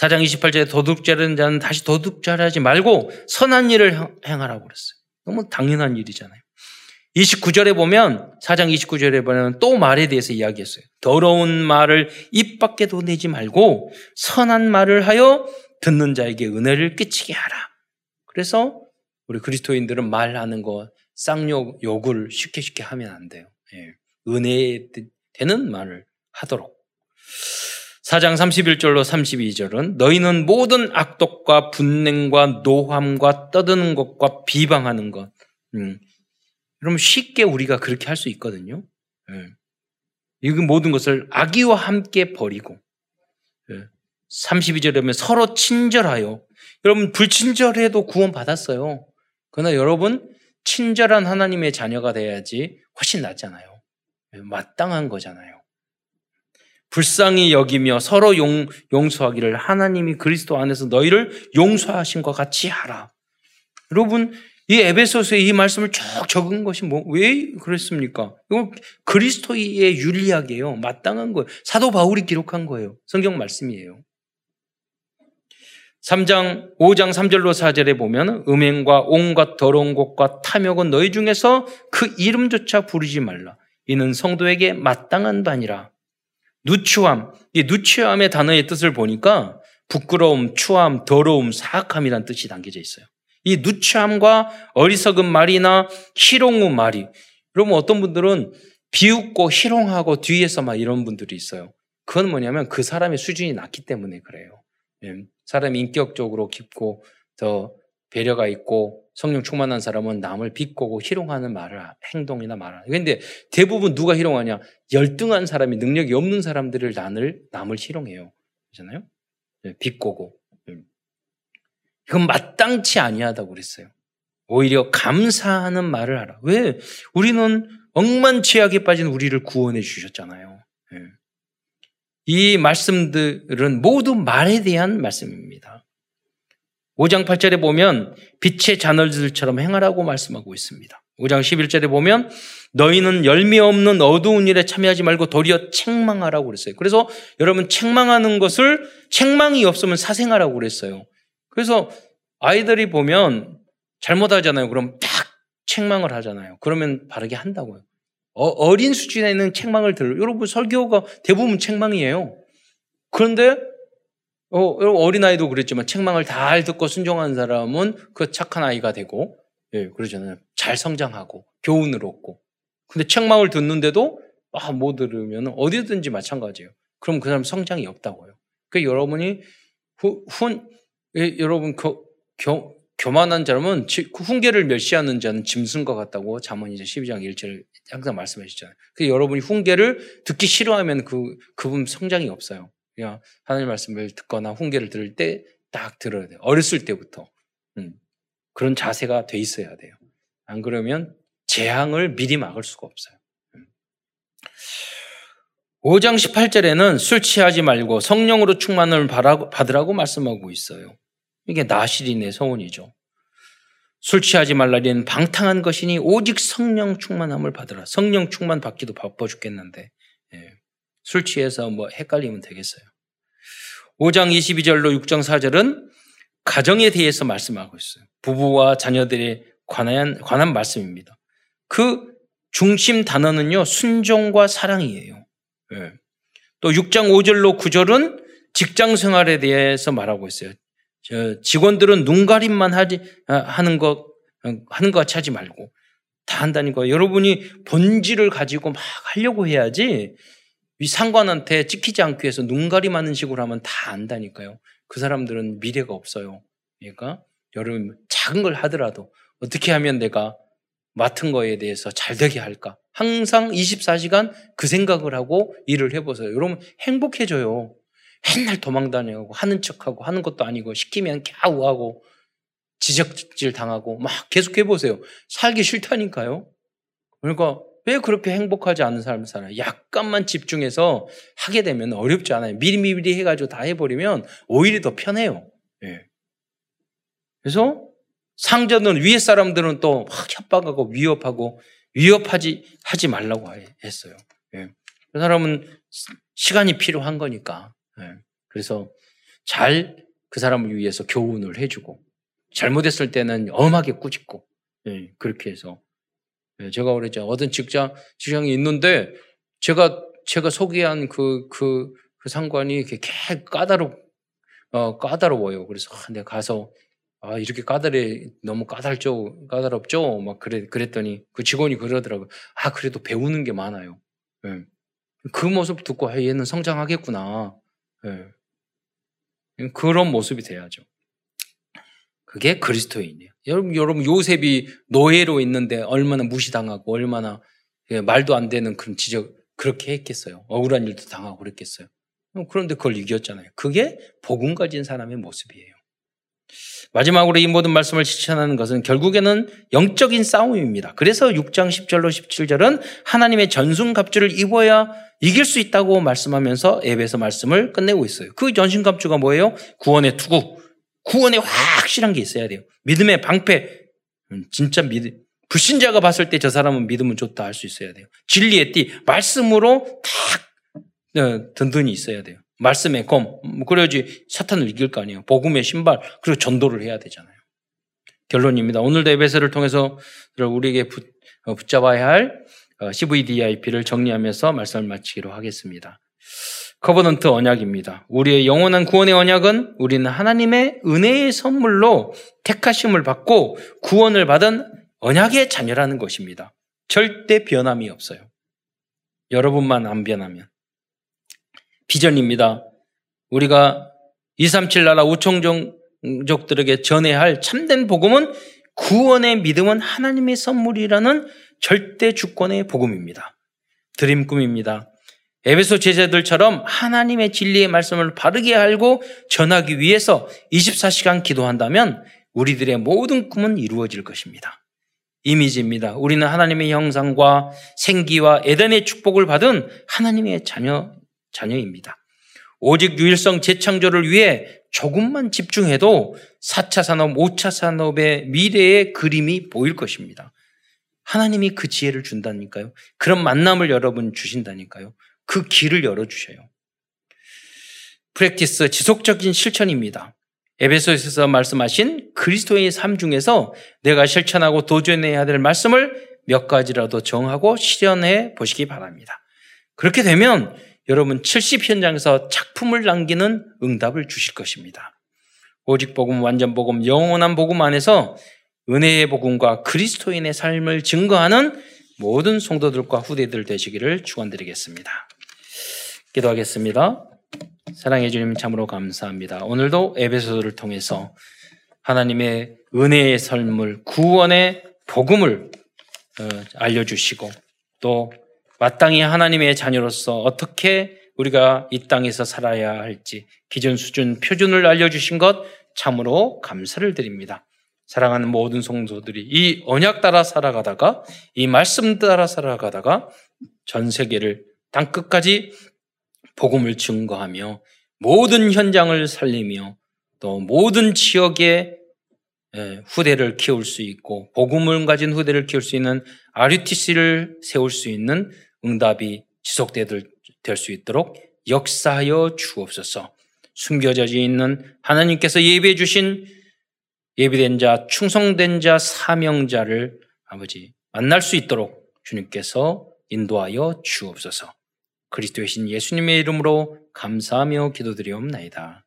4장 28절에 도둑질하는 자는 다시 도둑질하지 말고 선한 일을 행하라고 그랬어요. 너무 당연한 일이잖아요. 29절에 보면 4장 29절에 보면 또 말에 대해서 이야기했어요. 더러운 말을 입 밖에도 내지 말고 선한 말을 하여 듣는 자에게 은혜를 끼치게 하라. 그래서 우리 그리스도인들은 말하는 거 쌍욕 욕을 쉽게 쉽게 하면 안 돼요. 예. 은혜 되는 말을 하도록. 4장 31절로 32절은 너희는 모든 악독과 분냉과 노함과 떠드는 것과 비방하는 것. 음. 여러분 쉽게 우리가 그렇게 할 수 있거든요. 예. 이 모든 것을 악의와 함께 버리고 예. 32절에 보면 서로 친절하여 여러분 불친절해도 구원 받았어요. 그러나 여러분 친절한 하나님의 자녀가 돼야지 훨씬 낫잖아요. 마땅한 거잖아요. 불쌍히 여기며 서로 용, 용서하기를 하나님이 그리스도 안에서 너희를 용서하신 것 같이 하라. 여러분, 이 에베소서에 이 말씀을 쭉 적은 것이 뭐, 왜 그랬습니까? 이거 그리스도의 윤리학이에요. 마땅한 거예요. 사도 바울이 기록한 거예요. 성경 말씀이에요. 3장, 5장 3절로 4절에 보면 음행과 온갖 더러운 것과 탐욕은 너희 중에서 그 이름조차 부르지 말라. 이는 성도에게 마땅한 바니라. 누추함, 이 누추함의 단어의 뜻을 보니까 부끄러움, 추함, 더러움, 사악함이란 뜻이 담겨져 있어요. 이 누추함과 어리석은 말이나 희롱의 말이 여러분 어떤 분들은 비웃고 희롱하고 뒤에서 막 이런 분들이 있어요. 그건 뭐냐면 그 사람의 수준이 낮기 때문에 그래요. 예. 사람이 인격적으로 깊고 더 배려가 있고 성령 충만한 사람은 남을 비꼬고 희롱하는 말을 행동이나 말을. 그런데 대부분 누가 희롱하냐? 열등한 사람이 능력이 없는 사람들을 남을 남을 희롱해요. 그렇잖아요? 네, 비꼬고. 음. 그건 마땅치 아니하다고 그랬어요. 오히려 감사하는 말을 하라. 왜? 우리는 억만취하게 빠진 우리를 구원해 주셨잖아요. 네. 이 말씀들은 모두 말에 대한 말씀입니다. 5장 8절에 보면 빛의 자널들처럼 행하라고 말씀하고 있습니다. 5장 11절에 보면 너희는 열매 없는 어두운 일에 참여하지 말고 도리어 책망하라고 그랬어요. 그래서 여러분 책망하는 것을 책망이 없으면 사생하라고 그랬어요. 그래서 아이들이 보면 잘못하잖아요. 그럼 딱 책망을 하잖아요. 그러면 바르게 한다고요. 어, 린 수준에는 책망을 들어. 여러분 설교가 대부분 책망이에요. 그런데 어, 어린 아이도 그랬지만 책망을 잘 듣고 순종하는 사람은 그 착한 아이가 되고 예, 그러잖아요. 잘 성장하고 교훈을 얻고. 근데 책망을 듣는데도 아, 못 들으면 어디든지 마찬가지예요. 그럼 그 사람 성장이 없다고요. 그 여러분이 후, 훈, 예, 여러분 교, 교, 교만한 사람은 그 훈계를 멸시하는 자는 짐승과 같다고 잠언 이제 12장 1절 항상 말씀하시잖아요. 그 여러분이 훈계를 듣기 싫어하면 그 그분 성장이 없어요. 그냥 하나님 말씀을 듣거나 훈계를 들을 때 딱 들어야 돼요. 어렸을 때부터 음, 그런 자세가 돼 있어야 돼요. 안 그러면 재앙을 미리 막을 수가 없어요. 음. 5장 18절에는 술 취하지 말고 성령으로 충만을 받으라고 말씀하고 있어요. 이게 나실인의 서원이죠. 술 취하지 말라리는 방탕한 것이니 오직 성령 충만함을 받으라. 성령 충만 받기도 바빠 죽겠는데 예. 술 취해서 뭐 헷갈리면 되겠어요. 5장 22절로 6장 4절은 가정에 대해서 말씀하고 있어요. 부부와 자녀들에 관한, 관한 말씀입니다. 그 중심 단어는요, 순종과 사랑이에요. 예. 또 6장 5절로 9절은 직장 생활에 대해서 말하고 있어요. 직원들은 눈 가림만 하지, 아, 하는 것, 하는 것 같이 하지 말고 다 한다니까. 여러분이 본질을 가지고 막 하려고 해야지 이 상관한테 찍히지 않기 위해서 눈 가림하는 식으로 하면 다 안다니까요. 그 사람들은 미래가 없어요. 그러니까 여러분 작은 걸 하더라도 어떻게 하면 내가 맡은 거에 대해서 잘 되게 할까? 항상 24시간 그 생각을 하고 일을 해보세요. 여러분 행복해져요. 맨날 도망다니고 하는 척하고 하는 것도 아니고 시키면 갸우하고 지적질 당하고 막 계속 해보세요. 살기 싫다니까요. 그러니까 왜 그렇게 행복하지 않은 사람 살아요? 약간만 집중해서 하게 되면 어렵지 않아요. 미리미리 해가지고 다 해버리면 오히려 더 편해요. 예. 그래서 상전은 위에 사람들은 또 협박하고 위협하고 위협하지 하지 말라고 했어요. 예. 그 사람은 시간이 필요한 거니까. 예. 그래서 잘 그 사람을 위해서 교훈을 해주고 잘못했을 때는 엄하게 꾸짖고 예. 그렇게 해서 예. 제가 그랬죠. 어떤 직장 직장이 있는데 제가 제가 소개한 그 그, 그 상관이 개 까다롭 어, 까다로워요. 그래서 아, 내가 가서 아, 이렇게 까다래, 너무 까다롭죠, 까다롭죠? 막 그래, 그랬더니 그 직원이 그러더라고요. 아, 그래도 배우는 게 많아요. 네. 그 모습 듣고, 아, 얘는 성장하겠구나. 네. 그런 모습이 돼야죠. 그게 그리스도인이에요. 여러분, 여러분, 요셉이 노예로 있는데 얼마나 무시당하고 얼마나 예, 말도 안 되는 그런 지적, 그렇게 했겠어요. 억울한 일도 당하고 그랬겠어요. 그런데 그걸 이겼잖아요. 그게 복음 가진 사람의 모습이에요. 마지막으로 이 모든 말씀을 실천하는 것은 결국에는 영적인 싸움입니다. 그래서 6장 10절로 17절은 하나님의 전순갑주를 입어야 이길 수 있다고 말씀하면서 앱에서 말씀을 끝내고 있어요. 그 전신갑주가 뭐예요? 구원의 투구. 구원에 확실한 게 있어야 돼요. 믿음의 방패. 음, 진짜 믿음. 불신자가 봤을 때 저 사람은 믿음은 좋다 할 수 있어야 돼요. 진리의 띠. 말씀으로 딱 어, 든든히 있어야 돼요. 말씀의 검. 뭐 그래야지 사탄을 이길 거 아니에요. 복음의 신발. 그리고 전도를 해야 되잖아요. 결론입니다. 오늘도 에베소를 통해서 우리에게 붙, 어, 붙잡아야 할 CVDIP를 어, 정리하면서 말씀을 마치기로 하겠습니다. covenant 언약입니다. 우리의 영원한 구원의 언약은 우리는 하나님의 은혜의 선물로 택하심을 받고 구원을 받은 언약의 자녀라는 것입니다. 절대 변함이 없어요. 여러분만 안 변하면. 비전입니다. 우리가 237 나라 우총족들에게 전해야 할 참된 복음은 구원의 믿음은 하나님의 선물이라는 절대 주권의 복음입니다. 드림 꿈입니다. 에베소 제자들처럼 하나님의 진리의 말씀을 바르게 알고 전하기 위해서 24시간 기도한다면 우리들의 모든 꿈은 이루어질 것입니다. 이미지입니다. 우리는 하나님의 형상과 생기와 에덴의 축복을 받은 하나님의 자녀 자녀입니다. 오직 유일성 재창조를 위해 조금만 집중해도 4차 산업, 5차 산업의 미래의 그림이 보일 것입니다. 하나님이 그 지혜를 준다니까요. 그런 만남을 여러분 주신다니까요. 그 길을 열어주셔요. 프랙티스 지속적인 실천입니다. 에베소에서 말씀하신 그리스도의 삶 중에서 내가 실천하고 도전해야 될 말씀을 몇 가지라도 정하고 실현해 보시기 바랍니다. 그렇게 되면 여러분 70 현장에서 작품을 남기는 응답을 주실 것입니다. 오직 복음, 완전 복음, 영원한 복음 안에서 은혜의 복음과 그리스도인의 삶을 증거하는 모든 성도들과 후대들 되시기를 축원드리겠습니다. 기도하겠습니다. 사랑해 주님 참으로 감사합니다. 오늘도 에베소를 통해서 하나님의 은혜의 삶을 구원의 복음을 어, 알려주시고 또 마땅히 하나님의 자녀로서 어떻게 우리가 이 땅에서 살아야 할지 기존 수준 표준을 알려주신 것 참으로 감사를 드립니다. 사랑하는 모든 성도들이 이 언약 따라 살아가다가 이 말씀 따라 살아가다가 전 세계를 땅 끝까지 복음을 증거하며 모든 현장을 살리며 또 모든 지역에 후대를 키울 수 있고 복음을 가진 후대를 키울 수 있는 RUTC를 세울 수 있는 응답이 지속될 수 있도록 역사하여 주옵소서. 숨겨져 있는 하나님께서 예비해 주신 예비된 자, 충성된 자, 사명자를 아버지 만날 수 있도록 주님께서 인도하여 주옵소서. 그리스도의 신 예수님의 이름으로 감사하며 기도드리옵나이다.